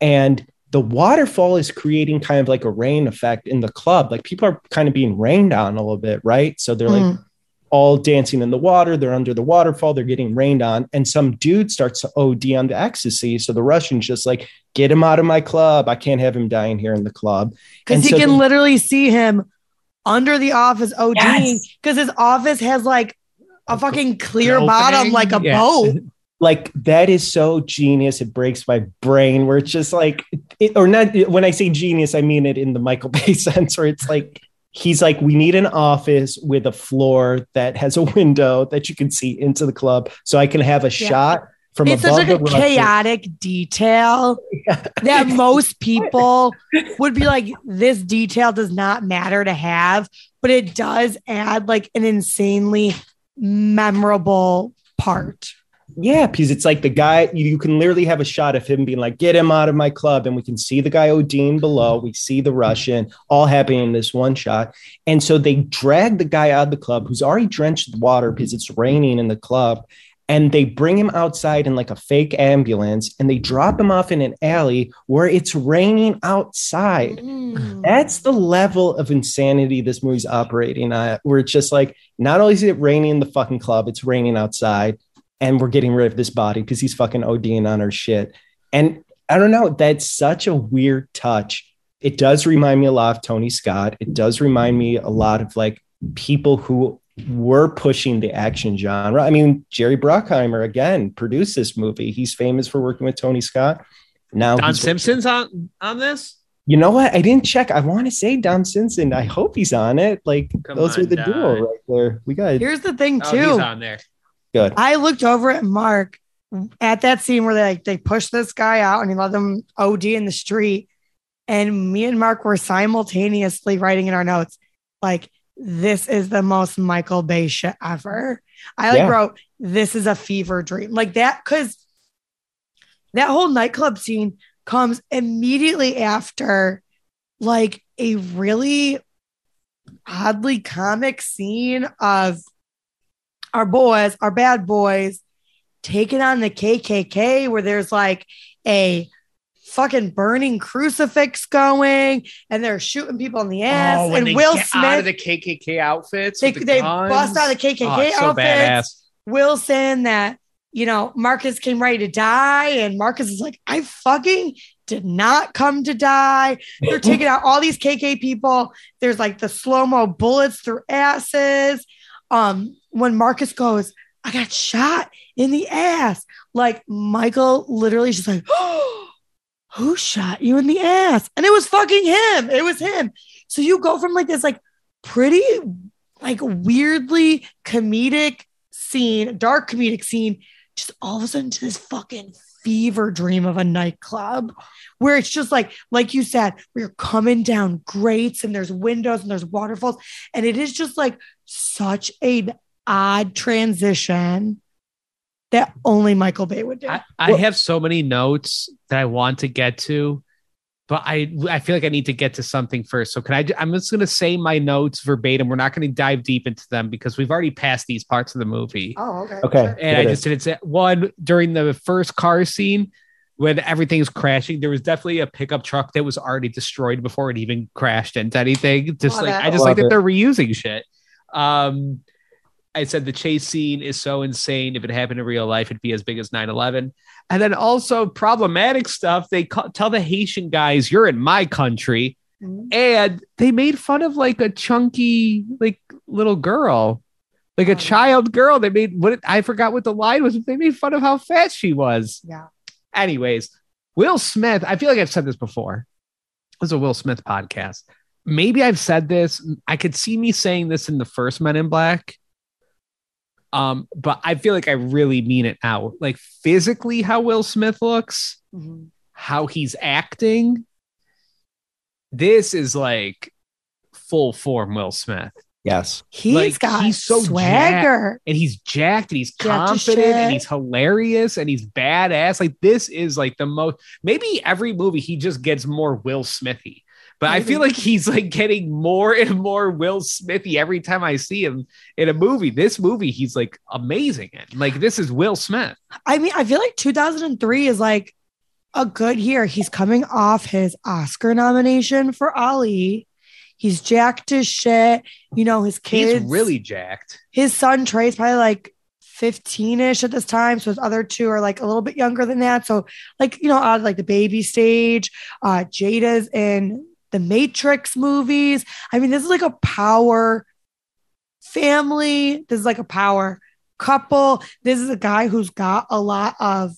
And the waterfall is creating kind of like a rain effect in the club. Like people are kind of being rained on a little bit, right? So they're like Mm. all dancing in the water. They're under the waterfall. They're getting rained on. And some dude starts to OD on the ecstasy. So the Russian's just like, get him out of my club. I can't have him dying here in the club. Because he so can the- literally see him under the office ODing Yes. because his office has like a fucking clear bottom, like a Yeah. boat. like that is so genius. It breaks my brain where it's just like it, or not when i say genius i mean it in the michael bay sense where it's like he's like we need an office with a floor that has a window that you can see into the club so i can have a shot from It's above such like a chaotic detail that most people would be like, this detail does not matter to have, but it does add like an insanely memorable part. Yeah, because it's like the guy, you, can literally have a shot of him being like, get him out of my club. And we can see the guy ODing below. We see the Russian all happening in this one shot. And so they drag the guy out of the club who's already drenched with water because it's raining in the club. And they bring him outside in like a fake ambulance and they drop him off in an alley where it's raining outside. Mm. That's the level of insanity this movie's operating at, where it's just like, not only is it raining in the fucking club, it's raining outside, and we're getting rid of this body because he's fucking ODing on our shit. And I don't know, that's such a weird touch. It does remind me a lot of Tony Scott. It does remind me a lot of like people who were pushing the action genre. I mean, Jerry Bruckheimer again produced this movie. He's famous for working with Tony Scott. Now Don he's- Simpson's on on this. you know what? I didn't check. I want to say Don Simpson. I hope he's on it. Like Come those on, are the Don. duo right there. We got Here's the thing, Oh, too. he's on there. good. I looked over at Mark at that scene where they like they push this guy out and he let them OD in the street. And me and Mark were simultaneously writing in our notes, like, this is the most Michael Bay shit ever. I like Yeah. wrote, this is a fever dream. Like that, because that whole nightclub scene comes immediately after like a really oddly comic scene of our boys, our bad boys, taking on the KKK, where there's like a fucking burning crucifix going and they're shooting people in the ass. Oh, and they Will get out of Smith, the KKK outfits, they, the they bust out of the KKK Oh, it's so outfits. badass. Wilson that, you know, Marcus came ready to die. And Marcus is like, I fucking did not come to die. They're taking out all these KK people. There's like the slow mo bullets through asses. Um, when Marcus goes, I got shot in the ass. Like Michael literally just like, oh, who shot you in the ass? And it was fucking him. It was him. So you go from like this like pretty like weirdly comedic scene, dark comedic scene, just all of a sudden to this fucking fever dream of a nightclub where it's just like, like you said, where you're coming down grates and there's windows and there's waterfalls. And it is just like such an odd transition that only Michael Bay would do. I, I have so many notes that I want to get to, but I I feel like I need to get to something first. So can I? I'm just going to say my notes verbatim. We're not going to dive deep into them because we've already passed these parts of the movie. oh, okay. Okay. Sure. and I just didn't say one during the first car scene when everything was crashing. There was definitely a pickup truck that was already destroyed before it even crashed into anything. Just Love like it. I just Love like that they're reusing shit. Um, I said the chase scene is so insane. If it happened in real life, it'd be as big as 9 11. And then also problematic stuff. They ca- tell the Haitian guys, You're in my country. Mhm. And they made fun of like a chunky, like little girl, like a child girl. They made what I forgot what the line was. They made fun of how fat she was. Yeah. Anyways, Will Smith, I feel like I've said this before. This is a Will Smith podcast. Maybe I've said this. I could see me saying this in the first Men in Black. Um, but I feel like I really mean it now. Like physically, how Will Smith looks, Mhm. how he's acting. This is like full form Will Smith. Yes. He's Like, got he's so swagger. and he's jacked and he's Jacked confident and he's hilarious and he's badass. Like this is like the most maybe every movie he just gets more Will Smithy. But I feel like he's like getting more and more Will Smithy every time I see him in a movie. This movie, he's like amazing in. Like this is Will Smith. I mean, I feel like 2003 is like a good year. He's coming off his Oscar nomination for Ali. He's jacked as shit. You know, his kids. He's really jacked. his son Trey's probably like 15-ish at this time. So his other two are like a little bit younger than that. So like, you know, out of like the baby stage, uh Jada's in the Matrix movies. I mean, this is like a power family. This is like a power couple. This is a guy who's got a lot of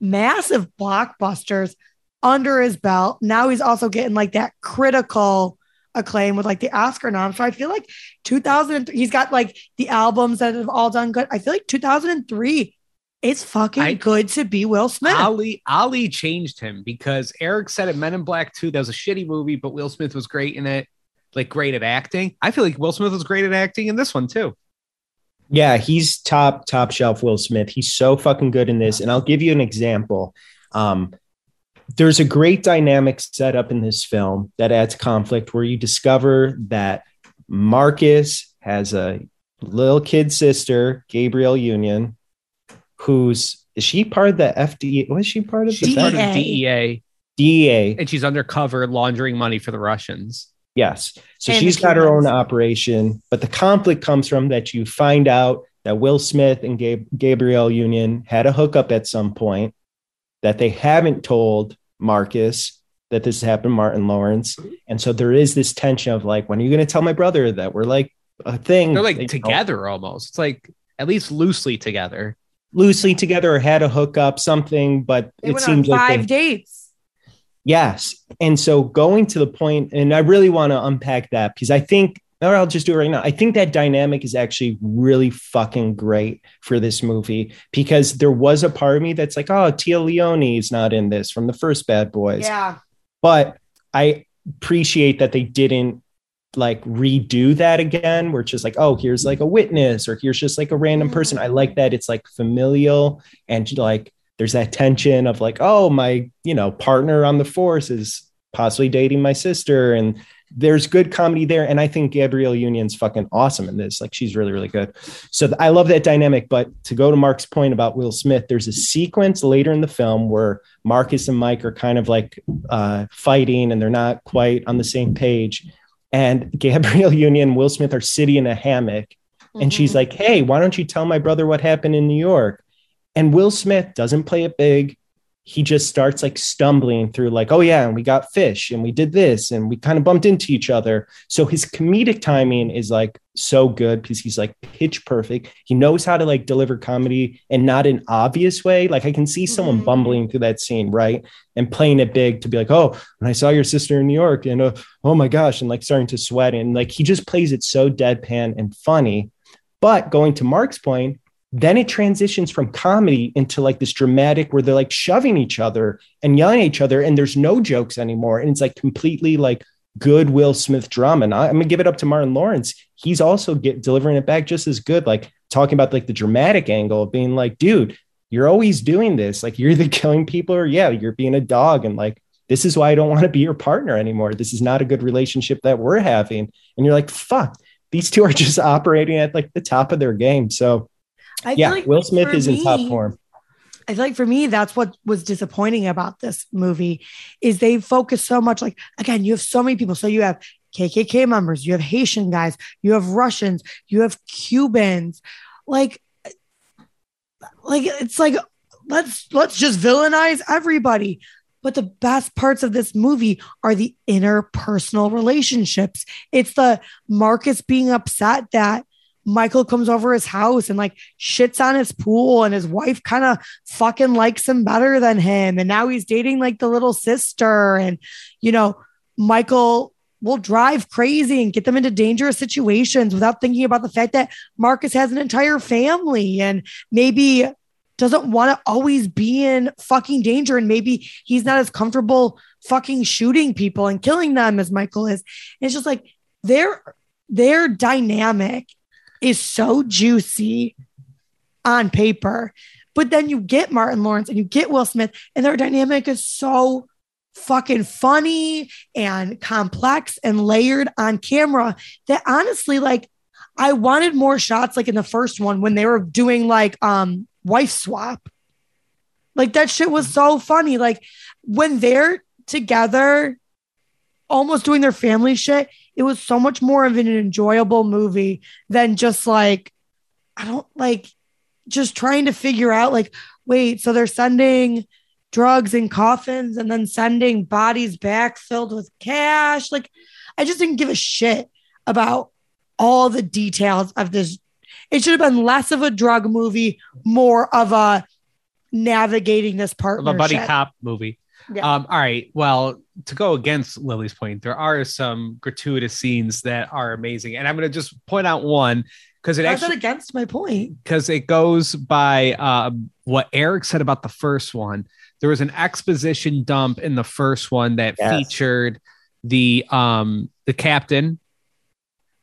massive blockbusters under his belt. Now he's also getting like that critical acclaim with like the Oscar nom. So I feel like 2003, he's got like the albums that have all done good. I feel like 2003, it's fucking I- good to be Will Smith. Ali Ali changed him because Eric said at Men in Black 2 that was a shitty movie, but Will Smith was great in it, like great at acting. I feel like Will Smith was great at acting in this one too. Yeah, he's top top shelf Will Smith. He's so fucking good in this. And I'll give you an example. Um, there's a great dynamic set up in this film that adds conflict where you discover that Marcus has a little kid sister, Gabrielle Union, who's is she part of the FDA? Was she part of She's the part of DEA. DEA DEA? and she's undercover laundering money for the Russians. Yes. So And she's the got her own operation, but the conflict comes from that you find out that Will Smith and Gab- Gabrielle Union had a hookup at some point, that they haven't told Marcus that this happened, Martin Lawrence. And so there is this tension of like, when are you going to tell my brother that we're like a thing? They're like You know, together almost. It's like at least loosely together. Loosely together or had a hookup, something, but They it seems like five they- dates. Yes. And so going to the point, and I really want to unpack that because I think, or I'll just do it right now. I think that dynamic is actually really fucking great for this movie because there was a part of me that's like, oh, Téa Leoni is not in this from the first Bad Boys. Yeah. But I appreciate that they didn't like redo that again, where it's just like, oh, here's like a witness or here's just like a random person. I like that it's like familial and like there's that tension of like, oh, my, you know, partner on the force is possibly dating my sister. And there's good comedy there. And I think Gabrielle Union's fucking awesome in this. Like she's really, really good. So th- I love that dynamic. But to go to Mark's point about Will Smith, there's a sequence later in the film where Marcus and Mike are kind of like uh, fighting and they're not quite on the same page. And Gabrielle Union Will Smith are sitting in a hammock. And she's Mhm. like, Hey, why don't you tell my brother what happened in New York? And Will Smith doesn't play it big. He just starts like stumbling through, like, oh, yeah, and we got fish and we did this and we kind of bumped into each other. So his comedic timing is like so good because he's like pitch perfect. He knows how to like deliver comedy and not an obvious way. Like I can see someone Mhm. bumbling through that scene, right? And playing it big to be like, oh, when I saw your sister in New York and uh, oh my gosh, and like starting to sweat. And like he just plays it so deadpan and funny. But going to Mark's point, then it transitions from comedy into like this dramatic where they're like shoving each other and yelling at each other, and there's no jokes anymore. And it's like completely like good Will Smith drama. And I, am gonna give it up to Martin Lawrence. He's also get delivering it back just as good, like talking about like the dramatic angle of being like, dude, you're always doing this. Like you're either killing people or yeah, you're being a dog. And like, this is why I don't want to be your partner anymore. This is not a good relationship that we're having. And you're like, fuck, these two are just operating at like the top of their game. So I feel yeah, like Will Smith is in top form. I feel like for me, that's what was disappointing about this movie is they focus so much. Like again, you have so many people. So you have KKK members, you have Haitian guys, you have Russians, you have Cubans. Like, like it's like let's let's just villainize everybody. But the best parts of this movie are the interpersonal relationships. It's the Marcus being upset that Michael comes over his house and like shits on his pool, and his wife kind of fucking likes him better than him. And now he's dating like the little sister. And, you know, Michael will drive crazy and get them into dangerous situations without thinking about the fact that Marcus has an entire family and maybe doesn't want to always be in fucking danger. And maybe he's not as comfortable fucking shooting people and killing them as Michael is. And it's just like their their dynamic is so juicy on paper. But then you get Martin Lawrence and you get Will Smith, and their dynamic is so fucking funny and complex and layered on camera that honestly, like, I wanted more shots like in the first one when they were doing like um wife swap. Like that shit was so funny. Like when they're together, almost doing their family shit, it was so much more of an enjoyable movie than just like, I don't like just trying to figure out like, wait, so they're sending drugs in coffins and then sending bodies back filled with cash. Like, I just didn't give a shit about all the details of this. It should have been less of a drug movie, more of a navigating this part. of partnership. a buddy cop movie. Yeah. Um, all right. Well, to go against Lily's point, there are some gratuitous scenes that are amazing, and I'm going to just point out one because it How's that actually against my point? because it goes by um, what Eric said about the first one. There was an exposition dump in the first one that Yes. featured the um the captain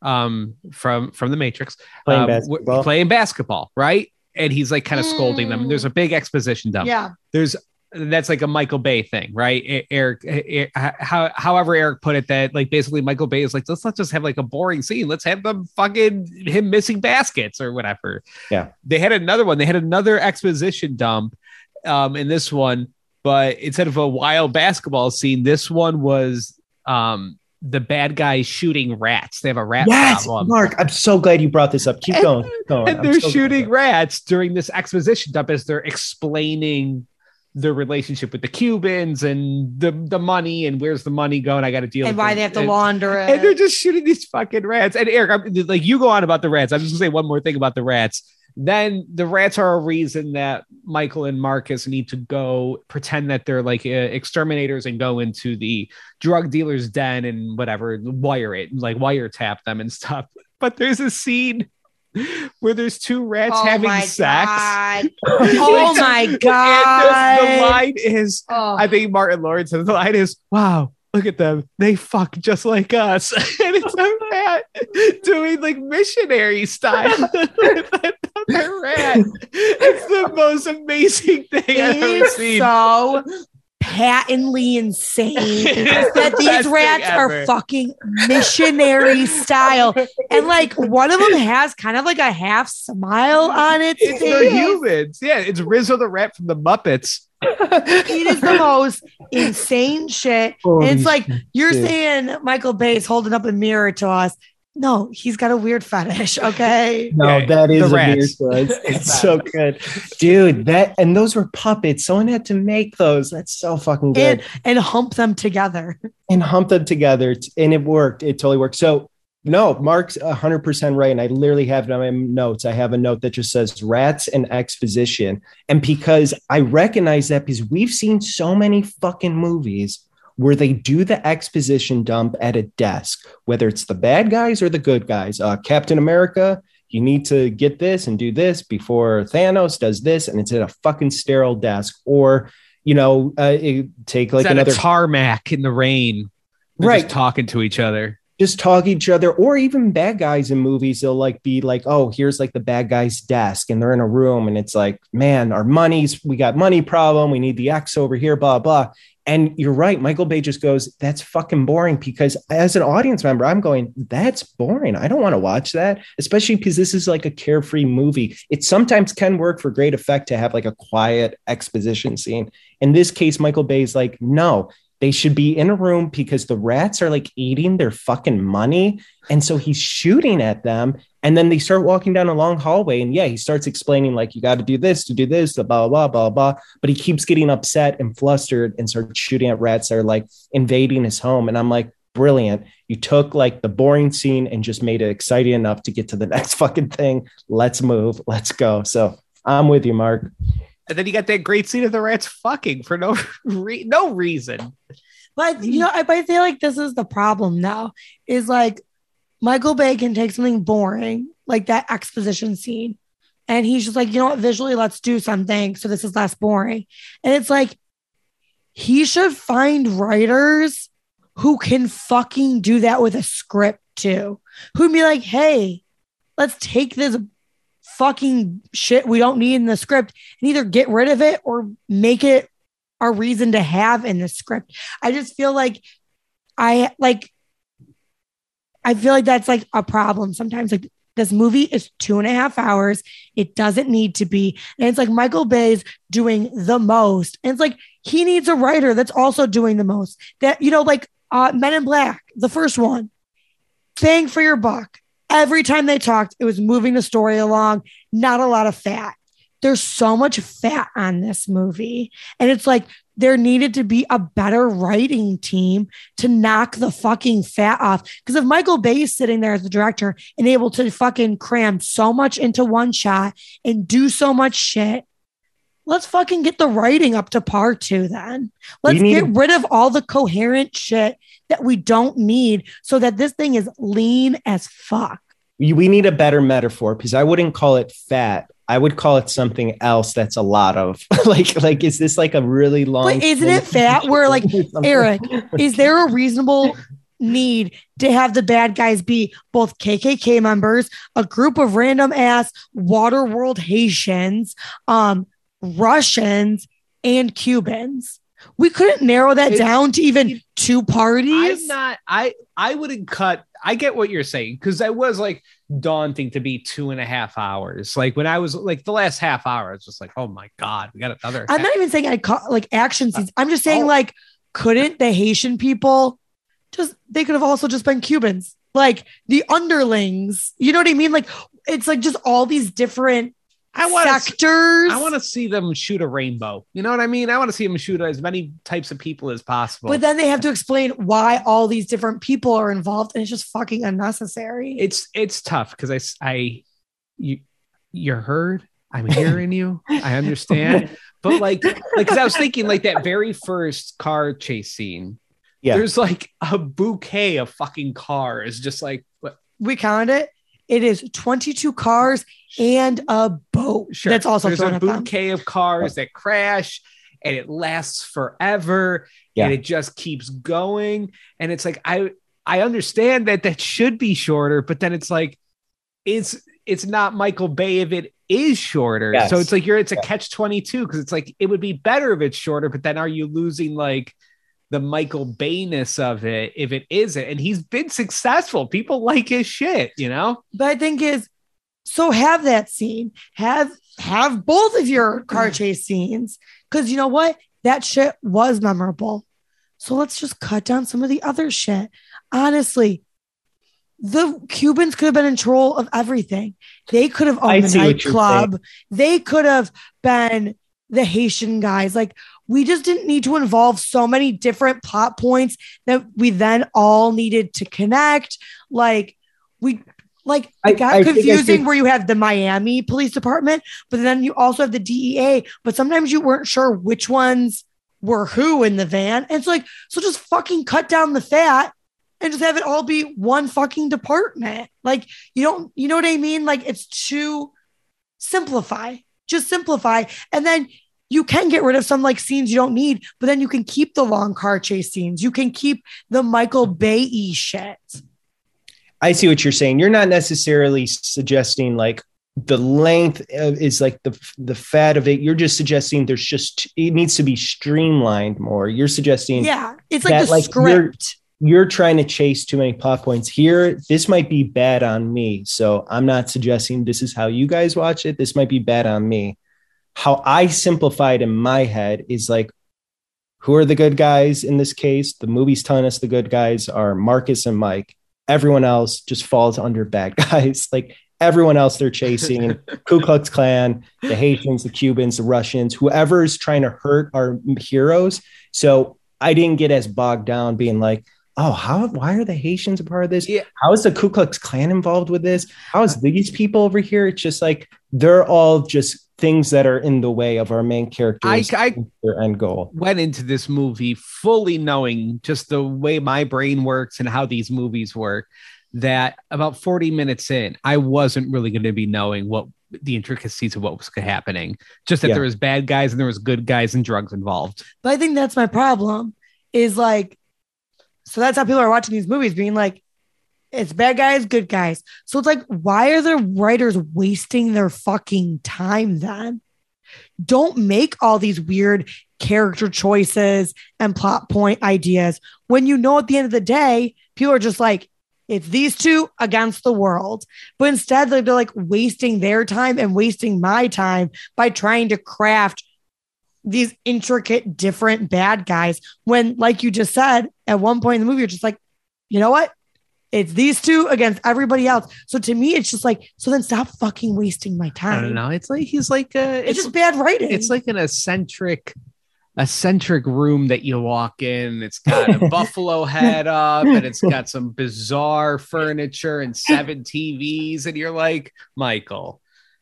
um from from the Matrix Playing um, w- basketball. playing basketball, right? And he's like kind of scolding them. Mm. There's a big exposition dump Yeah. there's that's like a Michael Bay thing, right? Eric, e- e- how, however Eric put it, that like basically Michael Bay is like, let's not just have like a boring scene. Let's have them fucking him missing baskets or whatever. Yeah. They had another one. They had another exposition dump um, in this one, but instead of a wild basketball scene, this one was um, the bad guys shooting rats. They have a rat yes, problem. Mark, I'm so glad you brought this up. Keep And- going. Keep going. and I'm they're so shooting rats during this exposition dump as they're explaining their relationship with the Cubans and the the money and where's the money going. I got to deal And why it. they have to and, launder it. and they're just shooting these fucking rats. And Eric, I'm, like you go on about the rats. I'm just gonna say one more thing about the rats. Then the rats are a reason that Michael and Marcus need to go pretend that they're like uh, exterminators and go into the drug dealer's den and whatever, wire it, like wiretap them and stuff. But there's a scene where there's two rats oh having sex. God. Oh my And the- God. the line is, Oh. I think Martin Lawrence the line is, "Wow, look at them, they fuck just like us," and it's a rat doing like missionary style with another rat. It's the most amazing thing I've ever seen. so patently insane that these rats are fucking missionary style. And like one of them has kind of like a half smile on its It's the humans. Yeah, it's Rizzo the rat from the Muppets. It is the most insane shit. Holy and it's like you're shit. saying Michael Bay's holding up a mirror to us. No, he's got a weird fetish. Okay. No, that is the a weird rats. choice. It's so good, dude. That and those were puppets. Someone had to make those. That's so fucking good. And and hump them together. and hump them together and it worked it totally worked so no mark's 100% right and i literally have it on my notes i have a note that just says rats and exposition and because i recognize that because we've seen so many fucking movies where they do the exposition dump at a desk whether it's the bad guys or the good guys uh, captain america you need to get this and do this before thanos does this and it's at a fucking sterile desk or you know uh, take like another tarmac in the rain. They're Right. just talking to each other. Just talk each other or even bad guys in movies they'll like be like oh here's like the bad guy's desk and they're in a room and it's like man our money's we got money problem we need the x over here blah blah. And you're right michael bay just goes that's fucking boring because as an audience member i'm going that's boring i don't want to watch that especially because this is like a carefree movie. It sometimes can work for great effect to have like a quiet exposition scene. In this case michael bay's like no they should be in a room because the rats are like eating their fucking money. And so he's shooting at them. And then they start walking down a long hallway. And yeah, he starts explaining, like, you got to do this to do this, blah, blah, blah, blah, blah. But he keeps getting upset and flustered and starts shooting at rats that are like invading his home. And I'm like, brilliant. You took like the boring scene and just made it exciting enough to get to the next fucking thing. Let's move. Let's go. So I'm with you, Mark. And then you got that great scene of the rats fucking for no re- no reason. But you know, I, I feel like this is the problem now. Is like Michael Bay can take something boring, like that exposition scene, and he's just like, you know what, visually, let's do something so this is less boring. And it's like he should find writers who can fucking do that with a script too. Who'd be like, hey, let's take this fucking shit we don't need in the script and either get rid of it or make it a reason to have in the script. I just feel like I like I feel like that's like a problem sometimes. Like this movie is two and a half hours. It doesn't need to be. And it's like Michael Bay's doing the most. And it's like he needs a writer that's also doing the most. That, you know, like uh Men in Black, the first one. Bang for your buck. Every time they talked, it was moving the story along, not a lot of fat. There's so much fat on this movie. And it's like there needed to be a better writing team to knock the fucking fat off. Because if Michael Bay is sitting there as the director and able to fucking cram so much into one shot and do so much shit, let's fucking get the writing up to par too then. Let's need get rid of all the coherent shit that we don't need so that this thing is lean as fuck. We we need a better metaphor because I wouldn't call it fat. I would call it something else that's a lot of like like is this like a really long But isn't it fat where like Eric, is there a reasonable need to have the bad guys be both KKK members, a group of random ass water world Haitians, um, Russians, and Cubans? We couldn't narrow that It's- down to even two parties. I'm not. I I wouldn't cut. I get what you're saying because I was like daunting to be two and a half hours. Like when I was like the last half hour, I was just like, oh my god, we got another. I'm not even saying I call like action scenes. I'm just saying oh. like, couldn't the Haitian people just they could have also just been Cubans, like the underlings. You know what I mean? Like it's like just all these different I want to. sectors. I want to see them shoot a rainbow. You know what I mean? I want to see them shoot as many types of people as possible. but then they have to explain why all these different people are involved, and it's just fucking unnecessary. it's it's tough because I I you you're heard. I'm hearing you. I understand. But like like 'cause I was thinking like that very first car chase scene. Yeah. There's like a bouquet of fucking cars, just like what- we counted it. It is 22 cars and a boat sure. that's also There's a bouquet of cars that crash and it lasts forever Yeah. and it just keeps going. And it's like I I understand that that should be shorter, but then it's like it's it's not Michael Bay if it is shorter. Yes. So it's like you're it's a catch 22 because it's like it would be better if it's shorter, but then are you losing like the Michael Bayness of it if it isn't? And he's been successful. People like his shit, you know? But I think is so have that scene. Have have both of your car chase scenes. Cause you know what? That shit was memorable. So let's just cut down some of the other shit. Honestly, the Cubans could have been in control of everything. They could have I owned the see what nightclub. They could have been the Haitian guys. Like we just didn't need to involve so many different plot points that we then all needed to connect. Like we like I- it got I confusing where you have the Miami Police Department, but then you also have the DEA. But sometimes you weren't sure which ones were who in the van. And it's like, so just fucking cut down the fat and just have it all be one fucking department. Like you don't, you know what I mean? Like it's too simplify, just simplify. And then you can get rid of some like scenes you don't need, but then you can keep the long car chase scenes. You can keep the Michael Bay shit. I see what you're saying. You're not necessarily suggesting like the length of, is like the the fat of it. You're just suggesting there's just it needs to be streamlined more. You're suggesting Yeah. It's like that, the like, you're- script. you're trying to chase too many plot points here. This might be bad on me. So I'm not suggesting this is how you guys watch it. This might be bad on me. How I simplified in my head is like, who are the good guys in this case? The movie's telling us the good guys are Marcus and Mike. Everyone else just falls under bad guys. Like everyone else they're chasing, Ku Klux Klan, the Haitians, the Cubans, the Russians, whoever is trying to hurt our heroes. So I didn't get as bogged down being like, oh, how why are the Haitians a part of this? Yeah. How is the Ku Klux Klan involved with this? How is these people over here? It's just like they're all just things that are in the way of our main I, characters I their end goal. went into this movie fully knowing just the way my brain works and how these movies work that about 40 minutes in i wasn't really going to be knowing what the intricacies of what was happening just that Yeah. there was bad guys and there was good guys and drugs involved But I think that's my problem is like, so that's how people are watching these movies being like, it's bad guys, good guys. So it's like, why are the writers wasting their fucking time then? Don't make all these weird character choices and plot point ideas when you know at the end of the day, people are just like, it's these two against the world. But instead, they're like wasting their time and wasting my time by trying to craft these intricate, different bad guys. When, like you just said, at one point in the movie, you're just like, you know what? It's these two against everybody else. So to me, it's just like, so then stop fucking wasting my time. i don't know it's like he's like uh It's, just bad writing. it's like an eccentric eccentric room that you walk in it's got a buffalo head up and it's got some bizarre furniture and seven tvs and you're like michael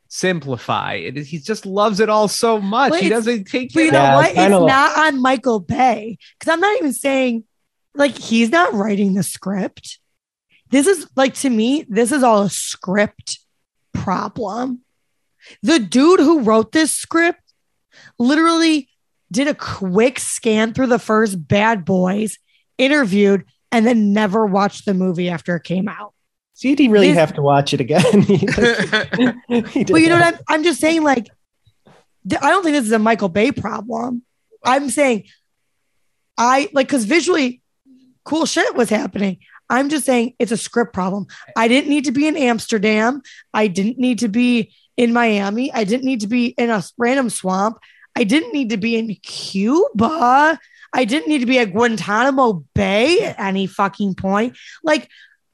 simplify it he just loves it all so much But he doesn't take but you it know Yeah, what? it's kinda not on Michael Bay because I'm not even saying like he's not writing the script. This is like to me, this is all a script problem. The dude who wrote this script literally did a quick scan through the first Bad Boys, interviewed, and then never watched the movie after it came out. So you didn't really This- have to watch it again. He- he you know what? I'm, I'm just saying, like, I don't think this is a Michael Bay problem. I'm saying, I like, because visually, cool shit was happening. I'm just saying it's a script problem. I didn't need to be in Amsterdam. I didn't need to be in Miami. I didn't need to be in a random swamp. I didn't need to be in Cuba. I didn't need to be at Guantanamo Bay at any fucking point. Like,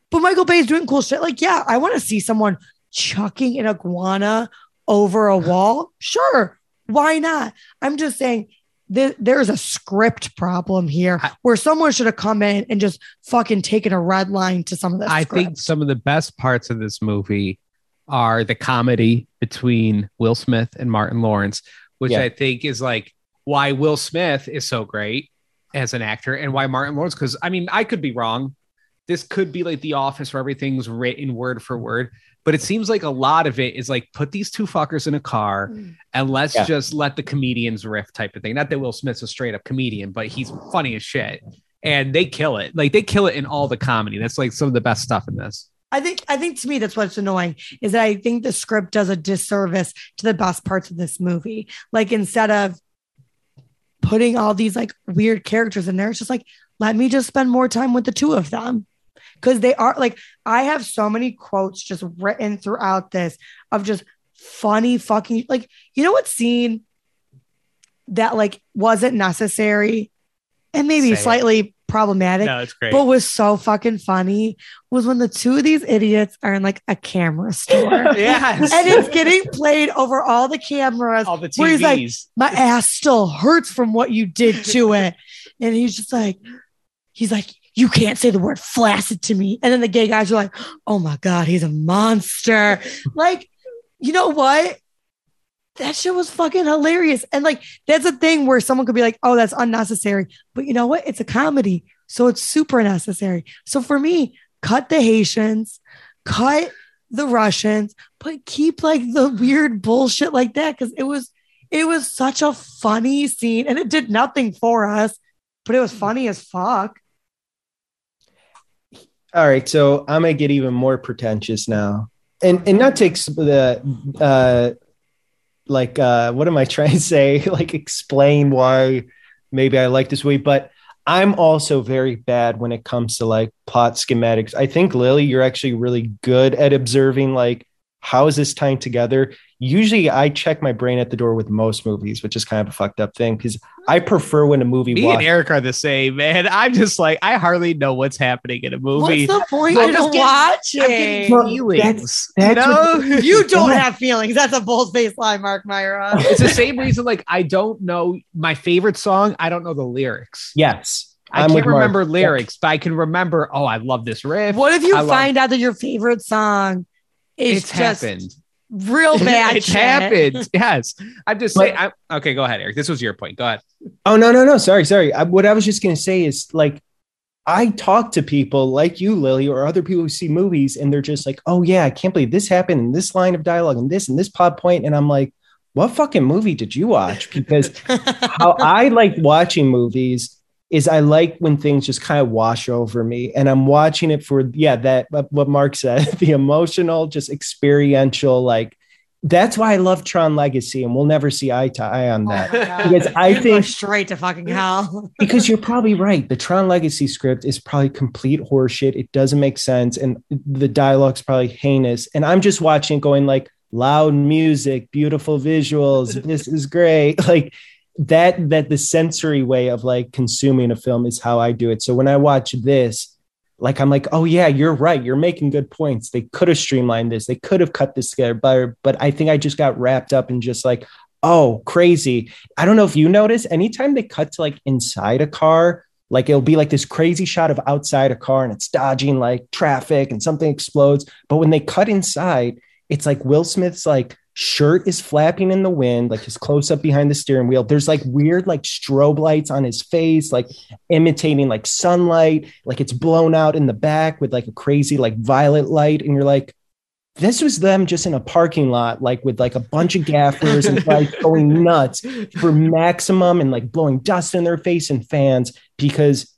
but Michael Bay is doing cool shit. Like, yeah, I want to see someone chucking an iguana over a wall. Sure. Why not? I'm just saying th- there's a script problem here I- where someone should have come in and just fucking taken a red line to some of this. I think some of the best parts of this movie are the comedy between Will Smith and Martin Lawrence, which Yeah. I think is like why Will Smith is so great as an actor and why Martin Lawrence. Because I mean, I could be wrong. This could be like The Office where everything's written word for word, but it seems like a lot of it is like put these two fuckers in a car mm. and let's Yeah. just let the comedians riff type of thing. Not that Will Smith's a straight up comedian, but he's funny as shit. And they kill it. Like they kill it in all the comedy. That's like some of the best stuff in this. I think I think to me that's what's annoying is that I think the script does a disservice to the best parts of this movie. Like instead of putting all these like weird characters in there, it's just like let me just spend more time with the two of them. Cause they are like, I have so many quotes just written throughout this of just funny fucking like, you know what scene that like wasn't necessary and maybe Say it. slightly problematic No, it's great. but was so fucking funny was when the two of these idiots are in like a camera store yes. and it's getting played over all the cameras. all the where he's like, TVs. My ass still hurts from what you did to it. And he's just like, he's like, you can't say the word flaccid to me. And then the gay guys are like, oh my God, he's a monster. like, you know what? That shit was fucking hilarious. And like, that's a thing where someone could be like, oh, that's unnecessary. But you know what? It's a comedy. So it's super necessary. So for me, cut the Haitians, cut the Russians, but keep like the weird bullshit like that. Cause it was, it was such a funny scene and it did nothing for us, but it was funny as fuck. All right, so I'm gonna get even more pretentious now, and and not take the uh, like uh, what am I trying to say? Like explain why maybe I like this way, but I'm also very bad when it comes to like plot schematics. I think Lily, you're actually really good at observing like how is this tying together. Usually, I check my brain at the door with most movies, which is kind of a fucked up thing because I prefer when a movie. Me walks- and Eric are the same, man. I'm just like, I hardly know what's happening in a movie. What's the point I'm of just watching? I'm getting Well, feelings. that's- you that's know? what- You don't have feelings. That's a bold faced lie, Mark Myra. it's the same reason, like, I don't know my favorite song. I don't know the lyrics. Yes, I I'm can't with Mark. remember lyrics, but I can remember, oh, I love this riff. What if you I love- find out that your favorite song is it's just happened. real bad? it shit? happened. Yes. I'm just But- saying. I'm, okay, go ahead, Eric. This was your point. Go ahead. Oh no, no, no. Sorry, sorry. I, what I was just gonna say is like I talk to people like you, Lily, or other people who see movies, and they're just like, "Oh yeah, I can't believe this happened in this line of dialogue and this and this plot point," and I'm like, "What fucking movie did you watch?" Because how I like watching movies is I like when things just kind of wash over me, and I'm watching it for yeah that uh, what Mark said, the emotional, just experiential like. That's why I love Tron Legacy, and we'll never see eye to eye on oh that. Because I You're think straight to fucking hell. because you're probably right. The Tron Legacy script is probably complete horseshit. It doesn't make sense, and the dialogue's probably heinous. And I'm just watching, it going like loud music, beautiful visuals. this is great. Like that. That the sensory way of like consuming a film is how I do it. So when I watch this. Like I'm like, oh yeah, you're right. You're making good points. They could have streamlined this. They could have cut this together better. But I think I just got wrapped up in just like, oh, crazy. I don't know if you notice anytime they cut to like inside a car, like it'll be like this crazy shot of outside a car and it's dodging like traffic and something explodes. But when they cut inside, it's like Will Smith's like shirt is flapping in the wind, like his close up behind the steering wheel. There's like weird like strobe lights on his face, like imitating like sunlight, like it's blown out in the back with like a crazy like violet light. And you're like, this was them just in a parking lot, like with like a bunch of gaffers and like going nuts for maximum and like blowing dust in their face and fans because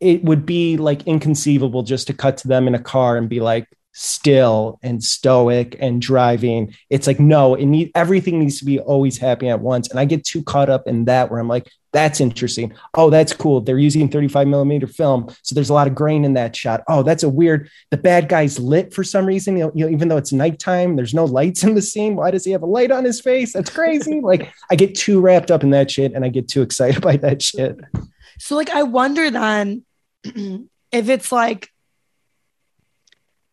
it would be like inconceivable just to cut to them in a car and be like still and stoic and driving. It's like, no, it need everything needs to be always happy at once. And I get too caught up in that where I'm like, that's interesting. Oh, that's cool. They're using 35 millimeter film. So there's a lot of grain in that shot. Oh, that's a weird. The bad guy's lit for some reason. You know, you know, even though it's nighttime, there's no lights in the scene. Why does he have a light on his face? That's crazy. like I get too wrapped up in that shit and I get too excited by that shit. So, like, I wonder then if it's like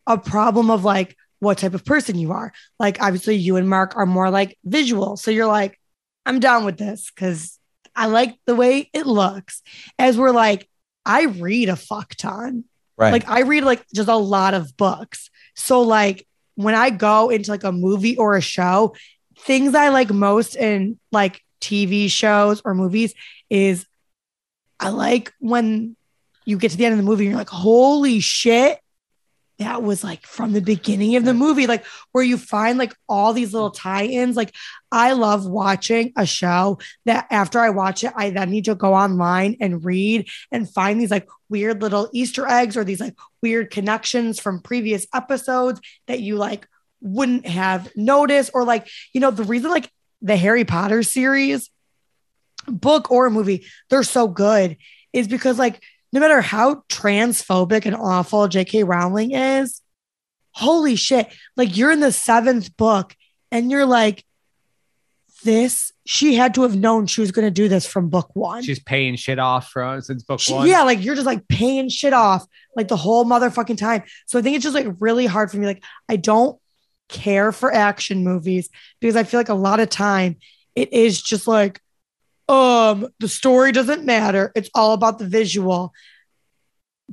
a problem of like what type of person you are. Like, obviously, you and Mark are more like visual. So you're like, I'm down with this because I like the way it looks. As we're like, I read a fuck ton. Right. Like, I read like just a lot of books. So, like, when I go into like a movie or a show, things I like most in like TV shows or movies is I like when you get to the end of the movie and you're like, holy shit, that was like from the beginning of the movie, like where you find like all these little tie-ins. Like I love watching a show that after I watch it, I then need to go online and read and find these like weird little Easter eggs or these like weird connections from previous episodes that you like wouldn't have noticed. Or like, you know, the reason like the Harry Potter series, book or movie, they're so good is because like no matter how transphobic and awful J.K. Rowling is, holy shit. Like you're in the seventh book and you're like, this, she had to have known she was going to do this from book one. She's paying shit off from since book She- one. yeah, like you're just like paying shit off like the whole motherfucking time. So I think it's just like really hard for me. Like I don't care for action movies because I feel like a lot of time it is just like, um, the story doesn't matter. It's all about the visual.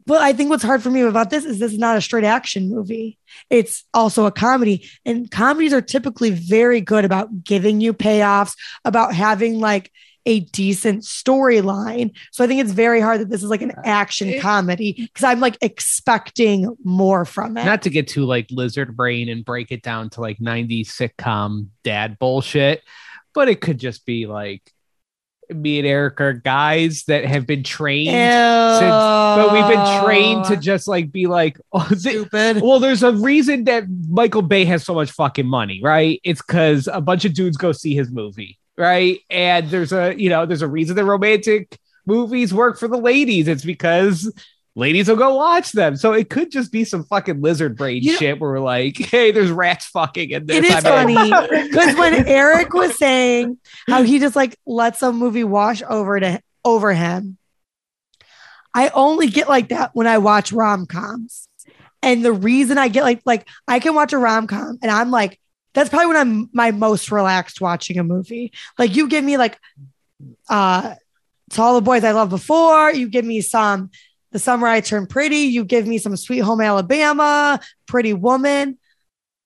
But I think what's hard for me about this is this is not a straight action movie. It's also a comedy. And comedies are typically very good about giving you payoffs, about having like a decent storyline. So I think it's very hard that this is like an action It- comedy because I'm like expecting more from it. not to get too like lizard brain and break it down to like 90s sitcom dad bullshit, but it could just be like me and Eric are guys that have been trained since, but we've been trained to just like be like, oh, stupid. well, there's a reason that Michael Bay has so much fucking money, right? It's because a bunch of dudes go see his movie, right? And there's a, you know, there's a reason that romantic movies work for the ladies. It's because ladies will go watch them. So it could just be some fucking lizard brain You know- shit where we're like, hey, there's rats fucking in this. It is I'm funny because when Eric was saying how he just like lets a movie wash over to over him, I only get like that when I watch rom coms. And the reason I get like like I can watch a rom com and I'm like that's probably when I'm my most relaxed watching a movie. Like you give me like uh to all the boys I loved before, you give me some the summer I turned pretty, you give me some sweet home Alabama, pretty woman.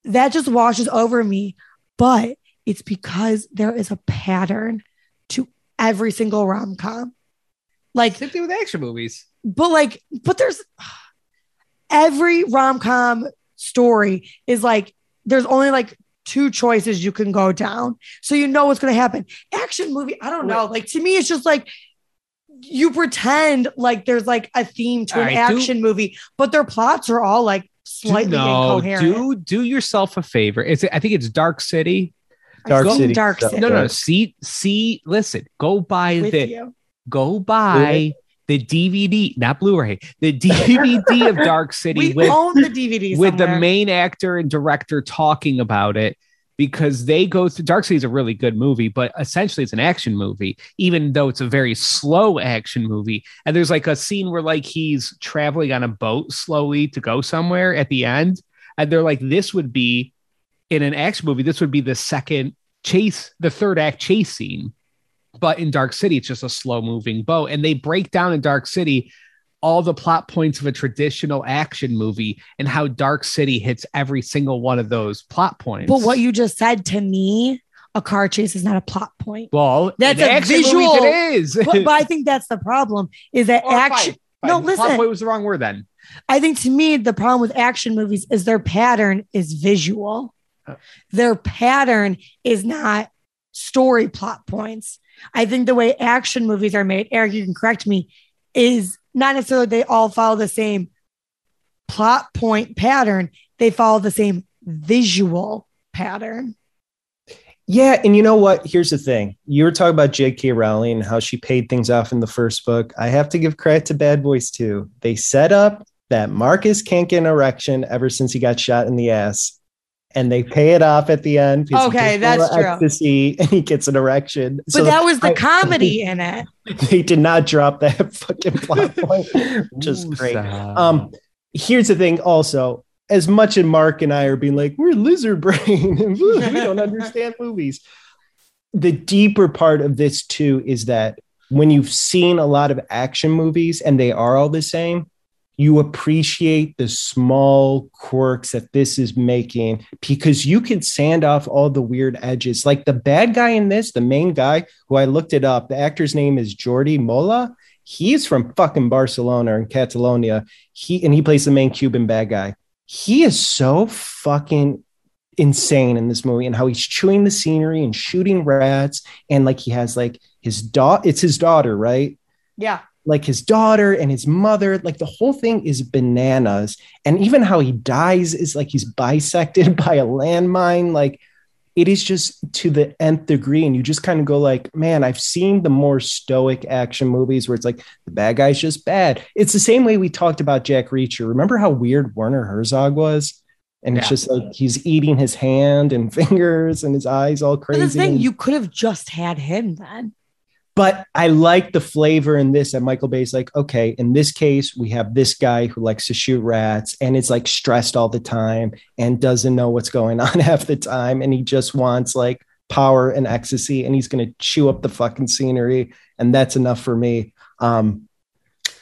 That just washes over me. But it's because there is a pattern to every single rom com. Like Same thing with action movies. but like, but there's every rom com story is like, there's only like two choices you can go down. So you know what's going to happen. Action movie, I don't know. Like to me, it's just like, you pretend like there's like a theme to All an right, do- action movie, but their plots are all like slightly no, incoherent. do do yourself a favor. It's I think it's Dark City. Dark seen City. Dark No, City. No, no, see, see, listen, go buy with the you. go buy the DVD, not Blu-ray, the DVD of Dark City We with own the DVD with the main actor and director talking about it because they go through Dark City is a really good movie, but essentially it's an action movie, even though it's a very slow action movie. And there's like a scene where like he's traveling on a boat slowly to go somewhere at the end. And they're like, this would be in an action movie, this would be the second chase, the third act chase scene. But in Dark City, it's just a slow moving boat. And they break down in Dark City all the plot points of a traditional action movie and how Dark City hits every single one of those plot points. But what you just said to me, a car chase is not a plot point. well, That's a visual- It is. but, but I think that's the problem is that Or action. fine, fine. No, Plot listen. point was the wrong word then. I think to me, the problem with action movies is their pattern is visual. Uh. Their pattern is not story plot points. I think the way action movies are made, Eric, you can correct me, is not necessarily they all follow the same plot point pattern. They follow the same visual pattern. Yeah, and you know what? Here's the thing. You were talking about J.K. Rowling and how she paid things off in the first book. I have to give credit to Bad Boys II. They set up that Marcus can't get an erection ever since he got shot in the ass, and they pay it off at the end. Okay, that's true. Ecstasy and he gets an erection. But that was the I- comedy in it. they did not drop that fucking plot point, which is great. Um, here's the thing also as much as mark and i are being like we're lizard brain and we don't understand movies the deeper part of this too is that when you've seen a lot of action movies and they are all the same you appreciate the small quirks that this is making because you can sand off all the weird edges. Like the bad guy in this the main guy who i looked it up the actor's name is Jordi Mollà. He's from fucking barcelona and catalonia. He and he plays the main cuban bad guy. He is so fucking insane in this movie and how he's chewing the scenery and shooting rats. And like he has like his daughter it's his daughter right? Yeah. Like his daughter and his mother like the whole thing is bananas. And even how he dies is like he's bisected by a landmine. Like it is just to the nth degree. And you just kind of go like man i've seen the more stoic action movies where it's like the bad guy's just bad. It's the same way we talked about jack reacher. Remember how weird werner herzog was? And it's Yeah. just like he's eating his hand and fingers and his eyes all But crazy the thing, you could have just had him then. But I like the flavor in this. And Michael Bay's like, okay, in this case, we have this guy who likes to shoot rats and is like stressed all the time and doesn't know what's going on half the time. And he just wants like power and ecstasy and he's going to chew up the fucking scenery. And that's enough for me. Um,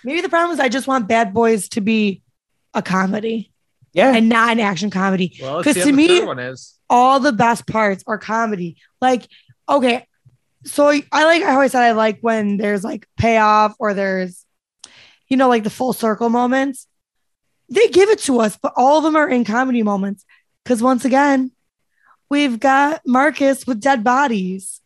Maybe the problem is I just want Bad Boys to be a comedy yeah. and not an action comedy. Well, let's 'Cause see how to me- one is. All the best parts are comedy. Like, okay, so I like, I always said I like when there's like payoff or there's, you know, like the full circle moments. They give it to us, but all of them are in comedy moments. Because once again, we've got Marcus with dead bodies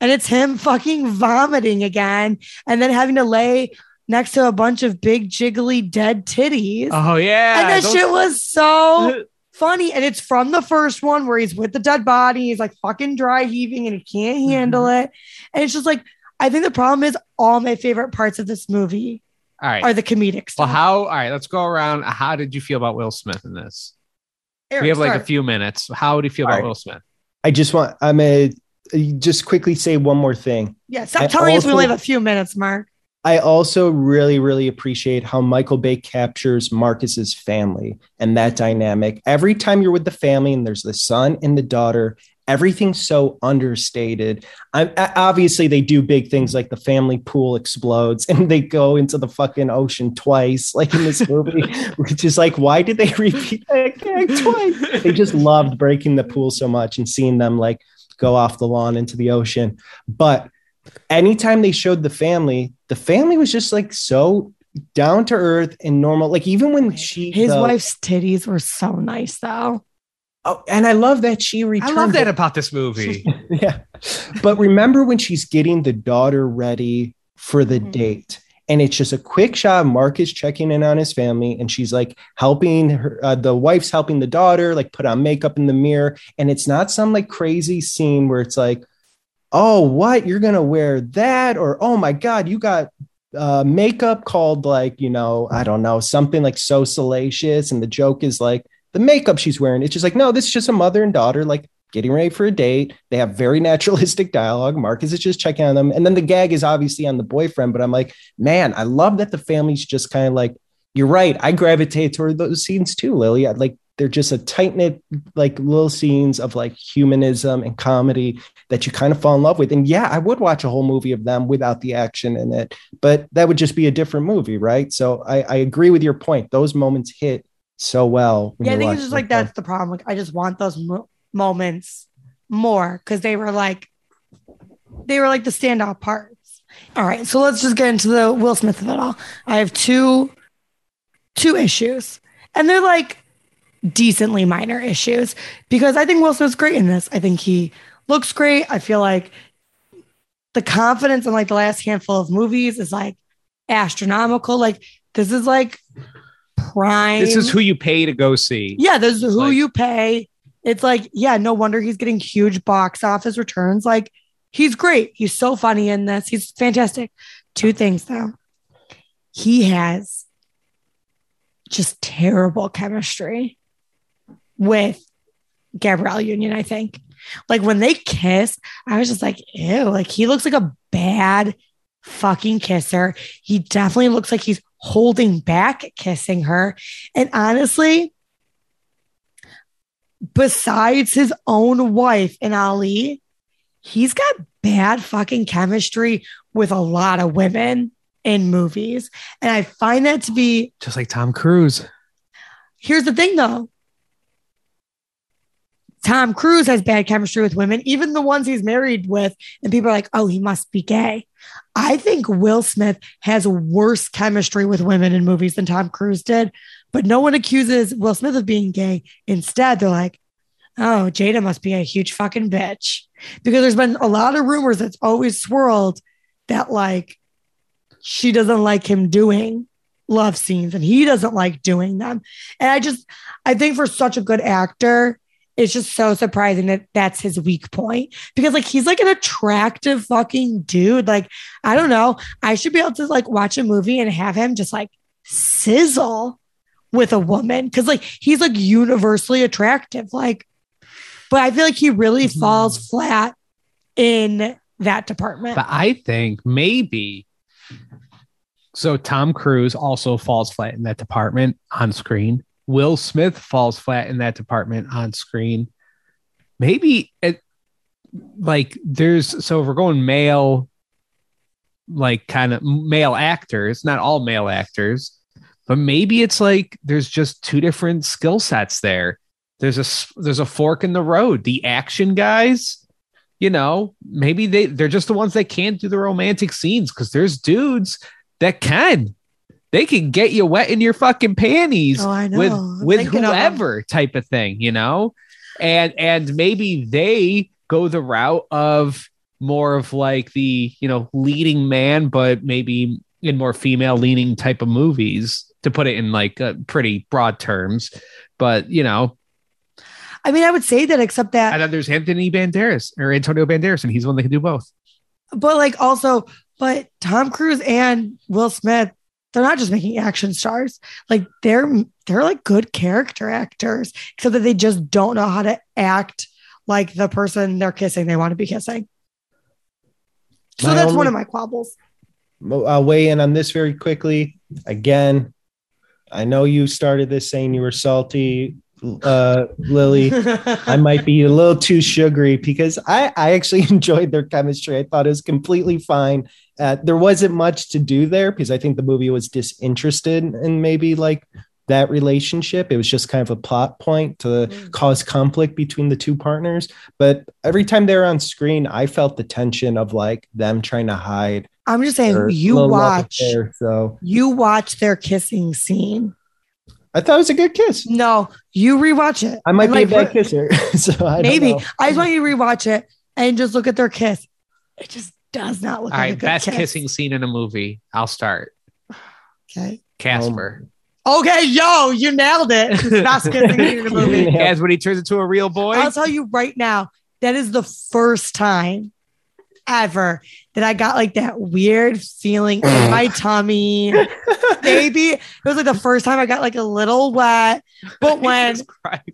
and it's him fucking vomiting again and then having to lay next to a bunch of big jiggly dead titties. Oh yeah, and that those- shit was so funny. And it's from the first one where he's with the dead body. He's like fucking dry heaving and he can't Mm-hmm. handle it. And it's just like, I think the problem is all my favorite parts of this movie All right. are the comedic stuff. well, how? All right, let's go around. How did you feel about Will Smith in this? Eric, we have like start. a few minutes. How do you feel All about right. Will Smith? I just want, I'm a, just quickly say one more thing. Yeah, stop I telling us we only have a few minutes, Mark. I also really, really appreciate how Michael Bay captures Marcus's family and that dynamic. Every time you're with the family and there's the son and the daughter, everything's so understated. I, obviously, they do big things like the family pool explodes and they go into the fucking ocean twice, like in this movie, which is like, why did they repeat that gag twice? They just loved breaking the pool so much and seeing them like go off the lawn into the ocean. But anytime they showed the family, the family was just like so down to earth and normal. Like even when she His the- wife's titties were so nice, though. Oh, and I love that she returned. I love that the- about this movie. yeah. But remember when she's getting the daughter ready for the Mhm. date, and it's just a quick shot. Mark is checking in on his family, and she's like helping her. Uh, the wife's helping the daughter, like put on makeup in the mirror, and it's not some like crazy scene where it's like, oh, what you're gonna wear that, or oh my god, you got uh, makeup called like you know I don't know something like so salacious, and the joke is like the makeup she's wearing. It's just like no, this is just a mother and daughter like getting ready for a date. They have very naturalistic dialogue. Marcus is just checking on them. And then the gag is obviously on the boyfriend. But I'm like, man, I love that the family's just kind of like, you're right. I gravitate toward those scenes too, Lily. I, like they're just a tight knit, like little scenes of like humanism and comedy that you kind of fall in love with. And yeah, I would watch a whole movie of them without the action in it, but that would just be a different movie, right? So I, I agree with your point. Those moments hit so well. Yeah, I think it's just like that's the problem. Like, I just want those mo- moments more because they were like, they were like the standout parts. All right, so let's just get into the Will Smith of it all. I have two, two issues, and they're like decently minor issues because I think Will Smith's great in this. I think he looks great. I feel like the confidence in like the last handful of movies is like astronomical. Like this is like prime. This is who you pay to go see. Yeah, this is who like- you pay. It's like, yeah, no wonder he's getting huge box office returns. Like, he's great. He's so funny in this. He's fantastic. Two things though. He has just terrible chemistry with Gabrielle Union, I think. Like when they kiss, I was just like, ew, like he looks like a bad fucking kisser. He definitely looks like he's holding back kissing her. And honestly, besides his own wife and Ali, he's got bad fucking chemistry with a lot of women in movies. And I find that to be Just like Tom Cruise. here's the thing though. Tom Cruise has bad chemistry with women, even the ones he's married with, and people are like, oh, he must be gay. I think Will Smith has worse chemistry with women in movies than Tom Cruise did, but no one accuses Will Smith of being gay. Instead, they're like, oh, Jada must be a huge fucking bitch. Because there's been a lot of rumors that's always swirled that like she doesn't like him doing love scenes and he doesn't like doing them. And I just, I think for such a good actor, it's just so surprising that that's his weak point because like he's like an attractive fucking dude. Like, I don't know. I should be able to like watch a movie and have him just like sizzle with a woman because like he's like universally attractive. Like, but I feel like he really Mhm. falls flat in that department. But I think maybe so Tom Cruise also falls flat in that department on screen. Will Smith falls flat in that department on screen. Maybe it like there's so if we're going male like kind of male actors, not all male actors, but maybe it's like there's just two different skill sets there. There's a there's a fork in the road. The action guys you know, maybe they they're just the ones that can't do the romantic scenes because there's dudes that can. They can get you wet in your fucking panties Oh, with with thinking of whoever type of thing, you know? And and maybe they go the route of more of like the, you know, leading man, but maybe in more female leaning type of movies to put it in like uh, pretty broad terms. But, you know, I mean, I would say that, except that and then there's Anthony Banderas or Antonio Banderas, and he's one that can do both. but like also, but Tom Cruise and Will Smith, they're not just making action stars. Like they're they're like good character actors, except that they just don't know how to act like the person they're kissing they want to be kissing. So My that's one of my quabbles. I'll weigh in on this very quickly. Again, I know you started this saying you were salty, uh, Lily. I might be a little too sugary because I, I actually enjoyed their chemistry. I thought it was completely fine. Uh, there wasn't much to do there because I think the movie was disinterested in maybe like that relationship. It was just kind of a plot point to Mm. cause conflict between the two partners. But every time they were on screen, I felt the tension of like them trying to hide. I'm just saying, you watch, affair. So you watch their kissing scene. I thought it was a good kiss. No, you rewatch it. I might And, be like, a bad kisser. so I don't Maybe know. I just want you to rewatch it and just look at their kiss. It just does not look All like a right, good best kiss. kissing scene in a movie. I'll start. Okay. Casper. Um, okay, yo, you nailed it. Best kissing scene in the movie. As when he turns into a real boy. I'll tell you right now, that is the first time ever that I got like that weird feeling in my tummy. Baby, it was like the first time I got like a little wet. But when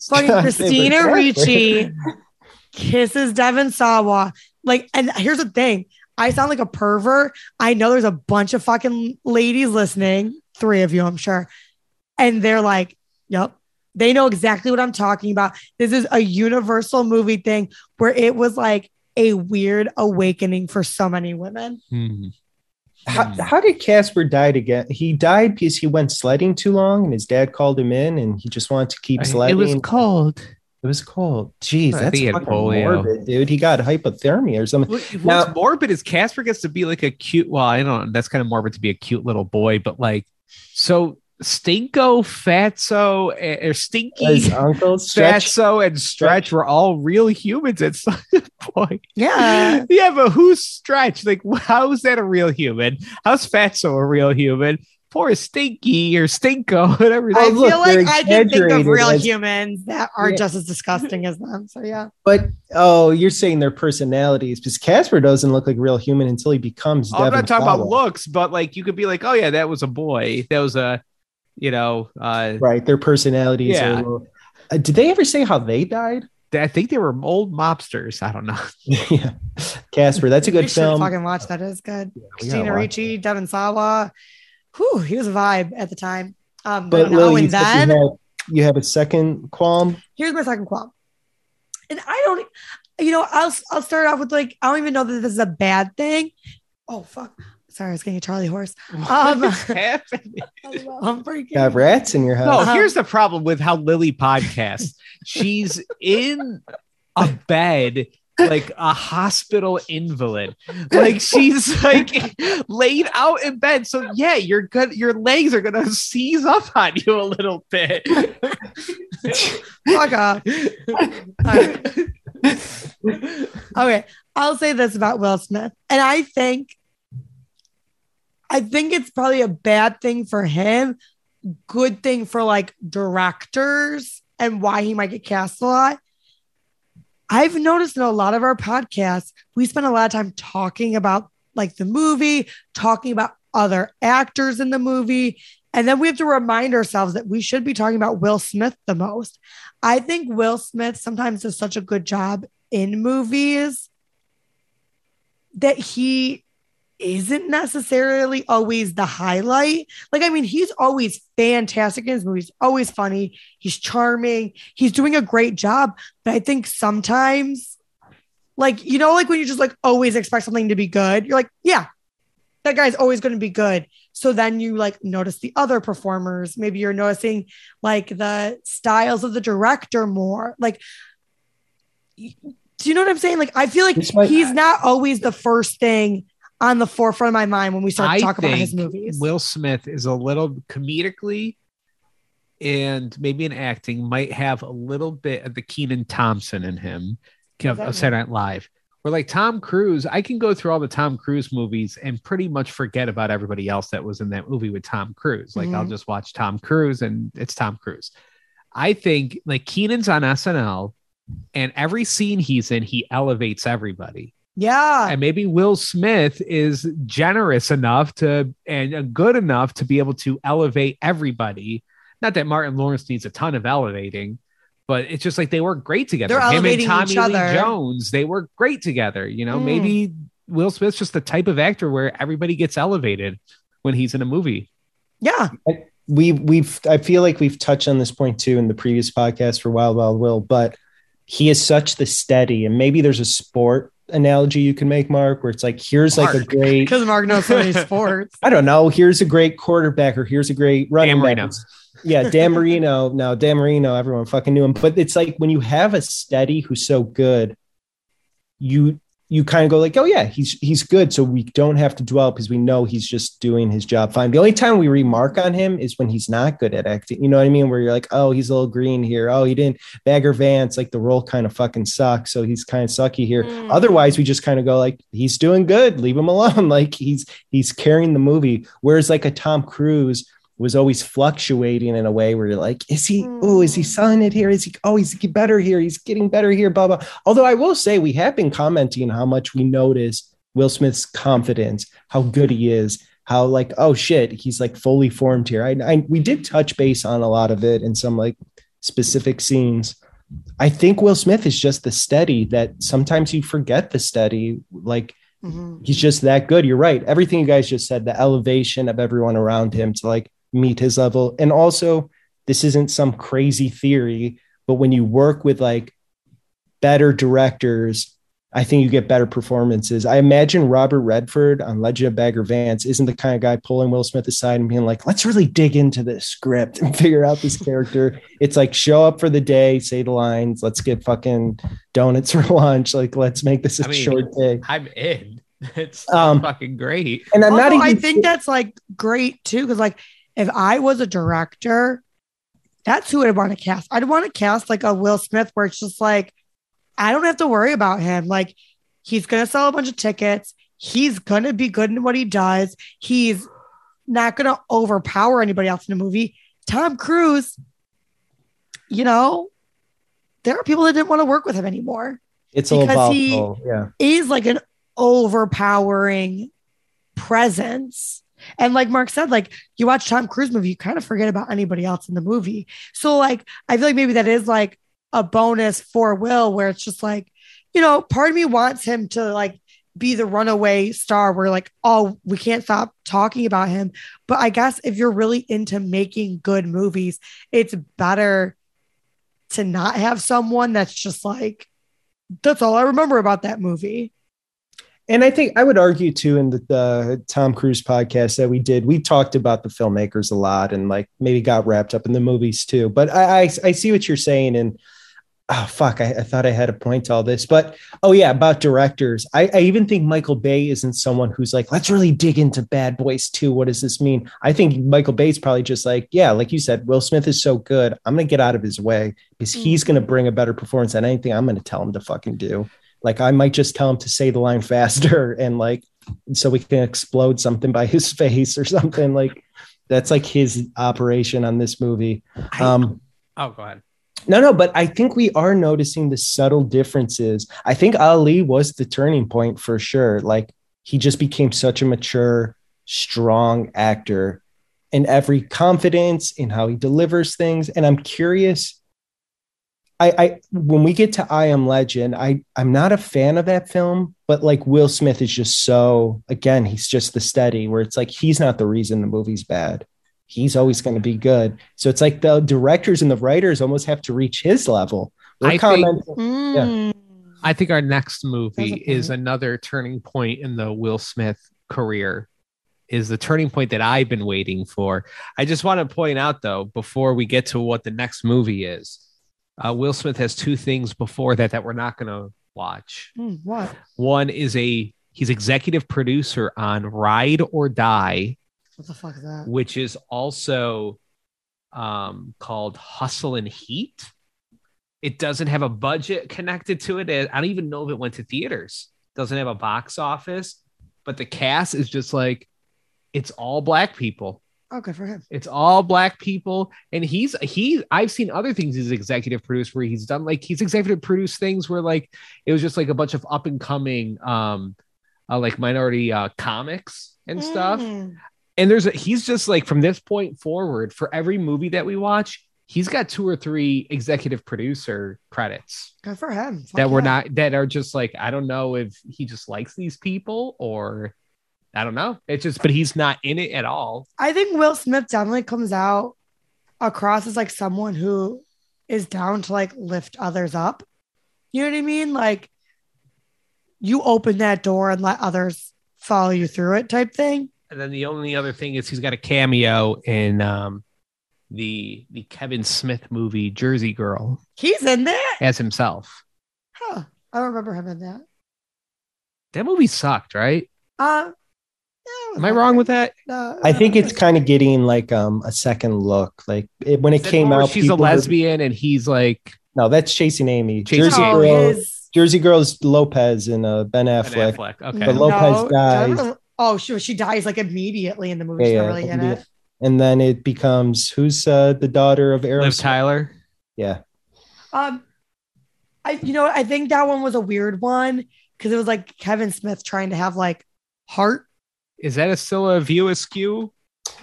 fucking Christina Ricci kisses Devon Sawa, like, and here's the thing. I sound like a pervert. I know there's a bunch of fucking ladies listening, three of you, I'm sure. And they're like, yep, they know exactly what I'm talking about. This is a universal movie thing where it was like a weird awakening for so many women. Hmm. How, how did Casper die again? He died because he went sledding too long, and his dad called him in, and he just wanted to keep sledding. It was cold. It was cold. Jeez, that's think he had fucking polio. morbid, dude. He got hypothermia or something. What's Now- morbid is Casper gets to be like a cute. Well, I don't. know. That's kind of morbid to be a cute little boy, but like, so Stinko, Fatso, or Stinky, His uncle stretch. Fatso, and Stretch were all real humans at some point. Yeah. Yeah, but who's Stretch? Like, how's that a real human? How's Fatso a real human? Poor Stinky or Stinko, whatever. I look, feel like I can think of real as- humans that are Yeah. just as disgusting as them. So yeah. But oh, you're saying their personalities because Casper doesn't look like a real human until he becomes. Oh, I'm not talking about looks, but like you could be like, oh yeah, that was a boy. That was a, you know, uh, Right, their personalities. Yeah. Are little, uh, did they ever say how they died? I think they were old mobsters. I don't know. yeah, Casper. That's a good should film. fucking watch that. It's good. We gotta Christina watch Ricci, Devon Sawa. Whew, he was a vibe at the time. Um, But but now Lily, you, and then, you, have, you have a second qualm. here's my second qualm. And I don't, you know, I'll I'll start off with like I don't even know that this is a bad thing. Oh fuck! Sorry, I was getting a Charlie horse. Um, What's happening? I'm freaking. Got rats in your house. No, Uh-huh. here's the problem with how Lily podcasts. She's in a bed like a hospital invalid. Like she's like laid out in bed. So yeah, you're good. Your legs are gonna seize up on you a little bit. Fuck off. Alright. Okay, I'll say this about Will Smith, and I think, I think it's probably a bad thing for him, good thing for like directors and why he might get cast a lot. I've noticed in a lot of our podcasts, we spend a lot of time talking about like the movie, talking about other actors in the movie. And then we have to remind ourselves that we should be talking about Will Smith the most. I think Will Smith sometimes does such a good job in movies that he isn't necessarily always the highlight. Like, I mean, he's always fantastic in his movies, always funny. He's charming. He's doing a great job. But I think sometimes, like, you know, like when you just like always expect something to be good, you're like, yeah, that guy's always going to be good. So then you like notice the other performers. Maybe you're noticing like the styles of the director more. Like, do you know what I'm saying? Like, I feel like he's not always the first thing on the forefront of my mind when we start to talk about his movies. Will Smith is a little comedically and maybe in acting might have a little bit of the Kenan Thompson in him of, Saturday Night Live. Where like Tom Cruise, I can go through all the Tom Cruise movies and pretty much forget about everybody else that was in that movie with Tom Cruise. Like I'll Mhm. just watch Tom Cruise and it's Tom Cruise. I think like Kenan's on SNL and every scene he's in, he elevates everybody yeah. and maybe Will Smith is generous enough to and good enough to be able to elevate everybody. Not that Martin Lawrence needs a ton of elevating, but it's just like they work great together. They're Him and elevating Tommy each Lee. Jones, they work great together. You know, Mm. maybe Will Smith's just the type of actor where everybody gets elevated when he's in a movie. yeah. we we've I feel like we've touched on this point too in the previous podcast for Wild Wild Will, but he is such the steady, and maybe there's a sport analogy you can make, Mark, where it's like here's like a great Because Mark knows so many sports. I don't know, here's a great quarterback or here's a great running Dan back. Yeah, Dan Marino. No, Dan Marino, everyone fucking knew him. But it's like when you have a steady who's so good, you you kind of go like, oh yeah, he's he's good. So we don't have to dwell because we know he's just doing his job fine. The only time we remark on him is when he's not good at acting. You know what I mean? Where you're like, oh, he's a little green here. Oh, he didn't Bagger Vance, like the role kind of fucking sucks. So he's kind of sucky here. Mm. Otherwise, we just kind of go like, he's doing good. Leave him alone. Like he's he's carrying the movie. Whereas like a Tom Cruise was always fluctuating in a way where you're like, is he, oh, is he Mm. selling it here? Is he, oh, he's getting better here. He's getting better here, blah, blah. Although I will say we have been commenting how much we notice Will Smith's confidence, how good he is, how like, oh shit, he's like fully formed here. I, I we did touch base on a lot of it in some like specific scenes. I think Will Smith is just the steady that sometimes you forget the steady. Like Mhm. he's just that good. You're right. Everything you guys just said, the elevation of everyone around him to like meet his level. And also, this isn't some crazy theory, but when you work with like better directors, I think you get better performances. I imagine Robert Redford on Legend of Bagger Vance isn't the kind of guy pulling Will Smith aside and being like, let's really dig into this script and figure out this character. It's like show up for the day, say the lines, let's get fucking donuts for lunch. Like, let's make this a I mean, short day. I'm in. It's Um, fucking great. And I'm Also, not even I think that's like great too. Cause like if I was a director, that's who I'd want to cast. I'd want to cast like a Will Smith where it's just like, I don't have to worry about him. Like he's gonna sell a bunch of tickets. He's gonna be good in what he does. He's not gonna overpower anybody else in the movie. Tom Cruise, you know, there are people that didn't want to work with him anymore. it's because he- yeah. is like an overpowering presence. And like Mark said, like you watch Tom Cruise movie, you kind of forget about anybody else in the movie. So like I feel like maybe that is like a bonus for Will, where it's just like, you know, part of me wants him to like be the runaway star where like, oh, we can't stop talking about him. But I guess if you're really into making good movies, it's better to not have someone that's just like, that's all I remember about that movie. And I think I would argue too in the, the Tom Cruise podcast that we did, we talked about the filmmakers a lot and like maybe got wrapped up in the movies too. But I, I, I see what you're saying. And oh fuck I, I thought i had a point to all this but oh yeah about directors I, I even think michael bay isn't someone who's like let's really dig into Bad Boys II. what does this mean i think michael bay's probably just like yeah like you said will smith is so good i'm gonna get out of his way because he's hmm. gonna bring a better performance than anything i'm gonna tell him to fucking do like i might just tell him to say the line faster and like so we can explode something by his face or something like that's like his operation on this movie um Oh, go ahead. no, no, but I think we are noticing the subtle differences. I think Ali was the turning point for sure. Like he just became such a mature, strong actor in every confidence in how he delivers things. And I'm curious. I, I when we get to I Am Legend, I I'm not a fan of that film, but like Will Smith is just so again, he's just the steady where it's like he's not the reason the movie's bad he's always going to be good. So it's like the directors and the writers almost have to reach his level. We're I think- commenting- Mm. I think our next movie is another turning point in the Will Smith career. Is the turning point that I've been waiting for. I just want to point out though, before we get to what the next movie is, uh, Will Smith has two things before that that we're not going to watch. Mm, what? One is a he's executive producer on Ride or Die, What the fuck is that? which is also um, called Hustle and Heat. It doesn't have a budget connected to it. I don't even know if it went to theaters. Doesn't have a box office, but the cast is just like it's all black people. Oh, good for him. It's all black people, and he's he. I've seen other things he's executive produced where he's done like he's executive produced things where like it was just like a bunch of up and coming um uh, like minority uh comics and stuff Mm. and there's a, he's just like from this point forward for every movie that we watch he's got two or three executive producer credits Good for him. Fuck that we're not that are just like i don't know if he just likes these people or i don't know it's just but he's not in it at all I think Will Smith definitely comes out across as like someone who is down to like lift others up. You know what I mean? Like you open that door and let others follow you through it type thing. and then the only other thing is he's got a cameo in um the the kevin smith movie jersey girl He's in that. as himself Huh. I don't remember him in that. that movie sucked right Uh, yeah, am i wrong with that No, I think it's kind of getting like um a second look. Like it, when it came out, she's a people were- lesbian and he's like no, that's Chasing Amy. Chasing Jersey no, Girl. his Jersey Girl's Lopez and uh, Ben Ben Affleck. Affleck. Okay. But Lopez dies. Oh, she she dies like immediately in the movie. Yeah, She's yeah, not really in it. And then it becomes who's uh, the daughter of Liv Tyler. Yeah, Um, I you know? I think that one was a weird one because it was like Kevin Smith trying to have like heart. Is that a still a View Askew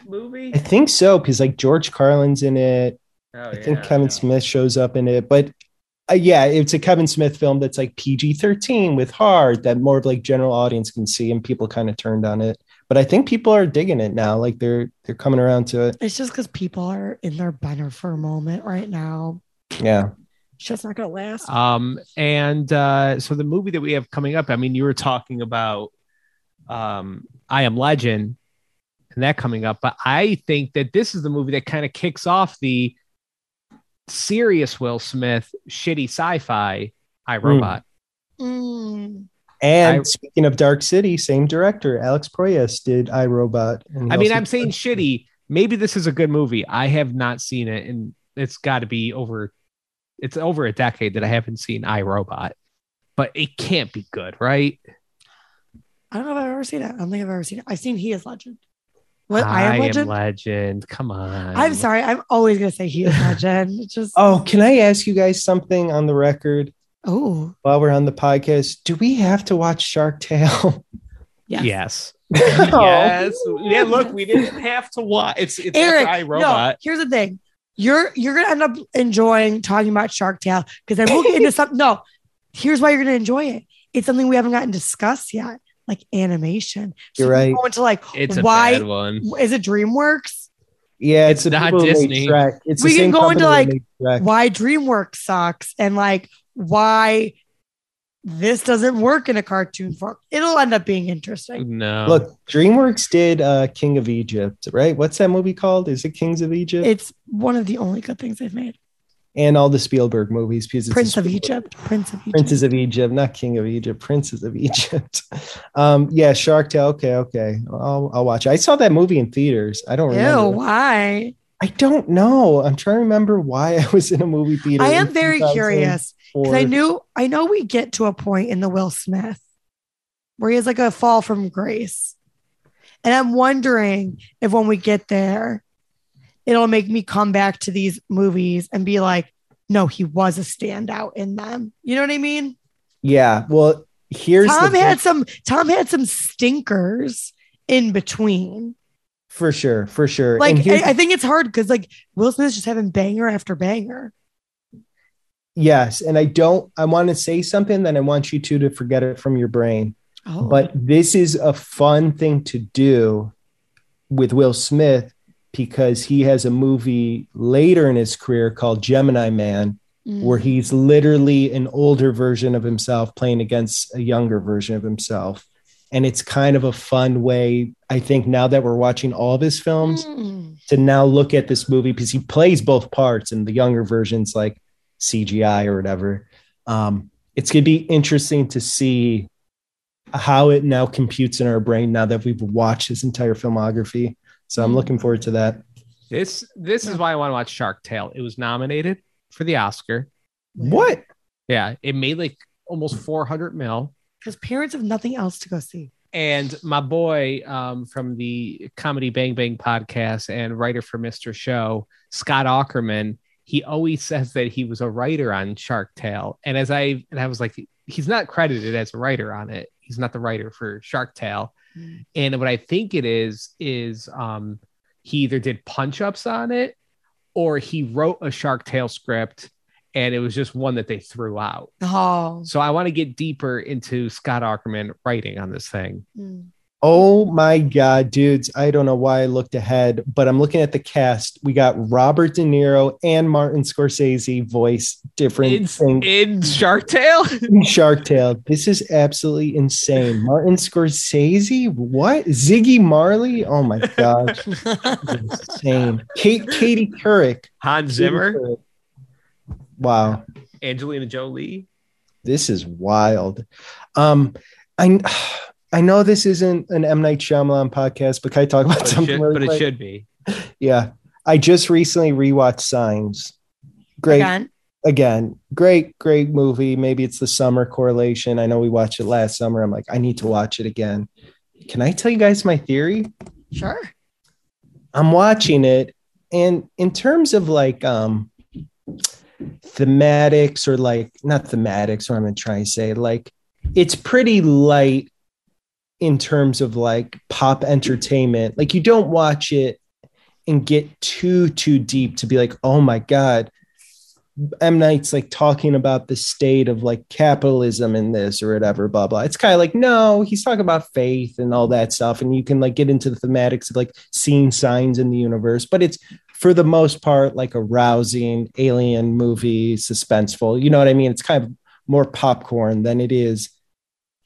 movie? I think so because like George Carlin's in it. Oh, I think Kevin Smith shows up in it, but uh, yeah, it's a Kevin Smith film that's like PG thirteen with hard that more of like general audience can see, and people kind of turned on it. But I think people are digging it now. Like they're they're coming around to it. It's just because people are in their banner for a moment right now. Yeah, It's just not gonna last. Um, and uh, so the movie that we have coming up, I mean, you were talking about um, I Am Legend and that coming up, but I think that this is the movie that kind of kicks off the serious Will Smith shitty sci-fi I Robot. Mm. and I- speaking of Dark City, same director Alex Proyas did I, Robot. and he I mean, I'm did- saying shitty. Maybe this is a good movie. I have not seen it, and it's got to be over. It's over a decade that I haven't seen I, Robot, but it can't be good, right? I don't know if I've ever seen it. I don't think I've ever seen it. I've seen He Is Legend. What I, Am Legend? Legend. Come on. I'm sorry. I'm always gonna say He Is Legend. It's just Oh, can I ask you guys something on the record oh while we're on the podcast? Do we have to watch Shark Tale? yes. Yes. Oh. yes. Yeah. Look, we didn't have to watch. It's it's Eric, after no, here's the thing. You're you're gonna end up enjoying talking about Shark Tale because then we'll get into something. No, here's why you're gonna enjoy it. It's something we haven't gotten discussed yet, like animation. So You're we right. Go into like It's a why bad one. is it DreamWorks? Yeah, it's, It's the not people who made Disney. Shrek. It's We the can same go into, like, that made Shrek. Why DreamWorks sucks and like why this doesn't work in a cartoon form. It'll end up being interesting. No. Look, DreamWorks did uh, King of Egypt, right? What's that movie called? Is it Kings of Egypt? It's one of the only good things they've made. And all the Spielberg movies. Because Prince of Egypt. Prince of Egypt. Princes of Egypt, not King of Egypt, Princes of Egypt. Um, yeah, Shark Tale. Okay, okay, I'll, I'll watch. it. I saw that movie in theaters. I don't Ew, why? I don't know. I'm trying to remember why I was in a movie theater. I am very curious because I knew I know we get to a point in the Will Smith where he has like a fall from grace. And I'm wondering if when we get there, it'll make me come back to these movies and be like, no, he was a standout in them. You know what I mean? Yeah. Well, here's Tom had some Tom had some stinkers in between. for sure, for sure. Like I, I think it's hard because like Will Smith's just having banger after banger. yes, and I don't. I want to say something, then I want you two to forget it from your brain. Oh, But this is a fun thing to do with Will Smith because he has a movie later in his career called Gemini Man, Mm. where he's literally an older version of himself playing against a younger version of himself. And it's kind of a fun way, I think, now that we're watching all of his films, Mm. to now look at this movie because he plays both parts and the younger versions like CGI or whatever. Um, it's going to be interesting to see how it now computes in our brain now that we've watched his entire filmography. So I'm looking forward to that. This this is why I want to watch Shark Tale. It was nominated for the Oscar. What? Yeah, it made like almost 400 mil. because parents have nothing else to go see. And my boy um, from the Comedy Bang Bang podcast and writer for Mr. Show, Scott Aukerman, he always says that he was a writer on Shark Tale. And as I and I was like, he's not credited as a writer on it. He's not the writer for Shark Tale. And what I think it is is um, he either did punch ups on it or he wrote a Shark Tale script and it was just one that they threw out. Oh, So I want to get deeper into Scott Aukerman writing on this thing. Mm. Oh my God, dudes. I don't know why I looked ahead, but I'm looking at the cast. We got Robert De Niro and Martin Scorsese voice different In, things in Shark Tale? in Shark Tale. This is absolutely insane. Martin Scorsese? What? Ziggy Marley? Oh my gosh. This insane. Kate Katie Couric. Hans Zimmer, Couric. Wow. Angelina Jolie. This is wild. Um, I I know this isn't an M Night Shyamalan podcast, but can I talk about But something? should, really but it quick? should be. Yeah, I just recently rewatched Signs. Great Again. again, great, great movie. Maybe it's the summer correlation. I know we watched it last summer. I'm like, I need to watch it again. Can I tell you guys my theory? Sure. I'm watching it, and in terms of like um thematics or like not thematics, what I'm gonna try and say, like it's pretty light in terms of like pop entertainment. Like you don't watch it and get too too deep to be like, oh my god. M Night's like talking about the state of like capitalism in this or whatever, blah blah. It's kind of like no, he's talking about faith and all that stuff, and you can like get into the thematics of like seeing signs in the universe, but it's for the most part like a rousing alien movie, suspenseful. You know what I mean? It's kind of more popcorn than it is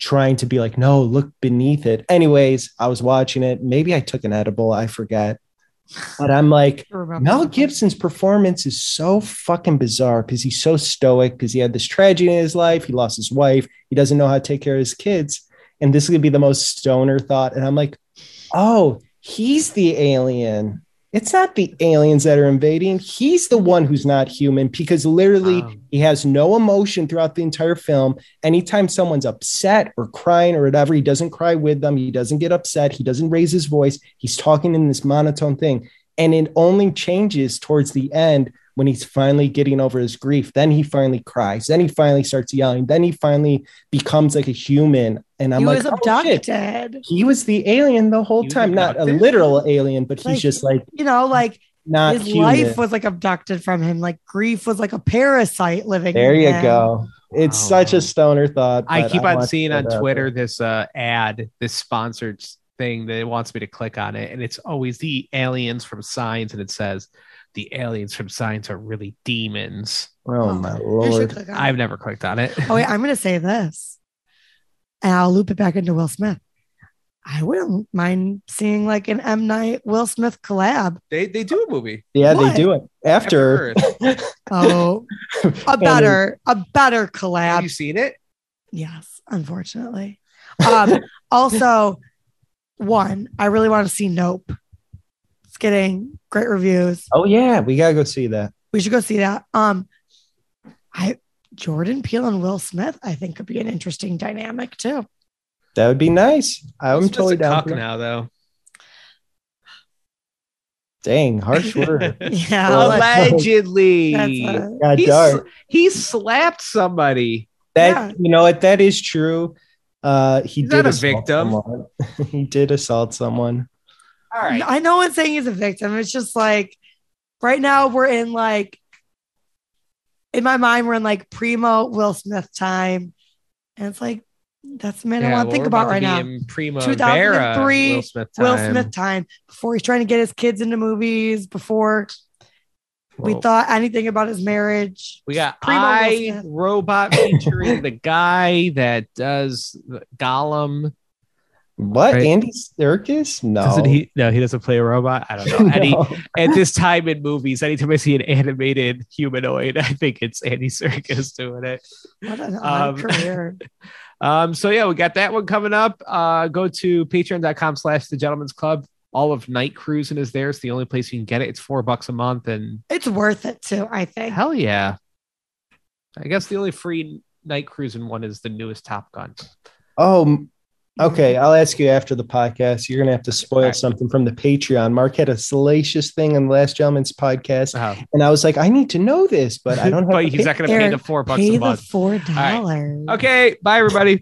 trying to be like, no, look beneath it. Anyways, I was watching it. Maybe I took an edible, I forget. But I'm like, Mel Gibson's performance is so fucking bizarre because he's so stoic because he had this tragedy in his life. He lost his wife. He doesn't know how to take care of his kids. And this is going to be the most stoner thought. And I'm like, oh, he's the alien. It's not the aliens that are invading. He's the one who's not human because literally Wow. he has no emotion throughout the entire film. Anytime someone's upset or crying or whatever, he doesn't cry with them. He doesn't get upset. He doesn't raise his voice. He's talking in this monotone thing. And it only changes towards the end when he's finally getting over his grief. Then he finally cries. Then he finally starts yelling. Then he finally becomes like a human. And I'm he like, was oh, shit. abducted. He was the alien the whole He time, not a literal alien, but he's just like You know, like not his human. life was like abducted from him. Like grief was like a parasite living. there in you him. go. It's Wow. such a stoner thought. I but keep on seeing on Twitter there. this uh, ad, this sponsored thing that it wants me to click on it, and it's always the aliens from Signs, and it says the aliens from Signs are really demons. Oh my lord. click on it. I've never clicked on it. Oh wait, I'm gonna say this, and I'll loop it back into Will Smith. I wouldn't mind seeing like an M Night Will Smith collab. they they do a movie Yeah, What? they do it after. Earth. Oh, a better, a better collab. Have you seen it? Yes, unfortunately. Um, also, one, I really want to see Nope. It's getting great reviews. Oh yeah, we gotta go see that. We should go see that. Um, I Jordan Peele and Will Smith, I think could be an interesting dynamic too. That would be nice. I'm Smith's totally a down. cuck now, though. Dang, harsh word. Yeah, Well, Allegedly, a- Got he, dark. he slapped somebody. That Yeah. you know what? That is true. Uh, he He's did not a victim. he did assault someone. All right. I know one's saying he's a victim. It's just like right now we're in like in my mind we're in like primo Will Smith time, and it's like that's the man I Yeah, want to think we're about right now. Primo 2003, Will Smith Will time. Smith time before he's trying to get his kids into movies. Before we thought anything about his marriage. we got Primo I Robot featuring the guy that does the Gollum. What? Right. Andy Serkis? No. Doesn't he? No, he doesn't play a robot. I don't know. And he- No. at this time in movies, anytime I see an animated humanoid, I think it's Andy Serkis doing it. What an Um, career. Um, so yeah, we got that one coming up. Uh, go to patreon.com slash the gentleman's club. All of night cruising is there. It's the only place you can get it. It's four bucks a month. And It's worth it too, I think. hell yeah. I guess the only free night cruising one is the newest Top Gun. Oh, m- okay. I'll ask you after the podcast. You're gonna have to spoil All right. something from the Patreon. Mark had a salacious thing on the Last Gentleman's podcast, Uh, and I was like, I need to know this, but I don't have. but the he's not going to pay the four bucks Pay a the month. four dollars. Okay. Bye, everybody.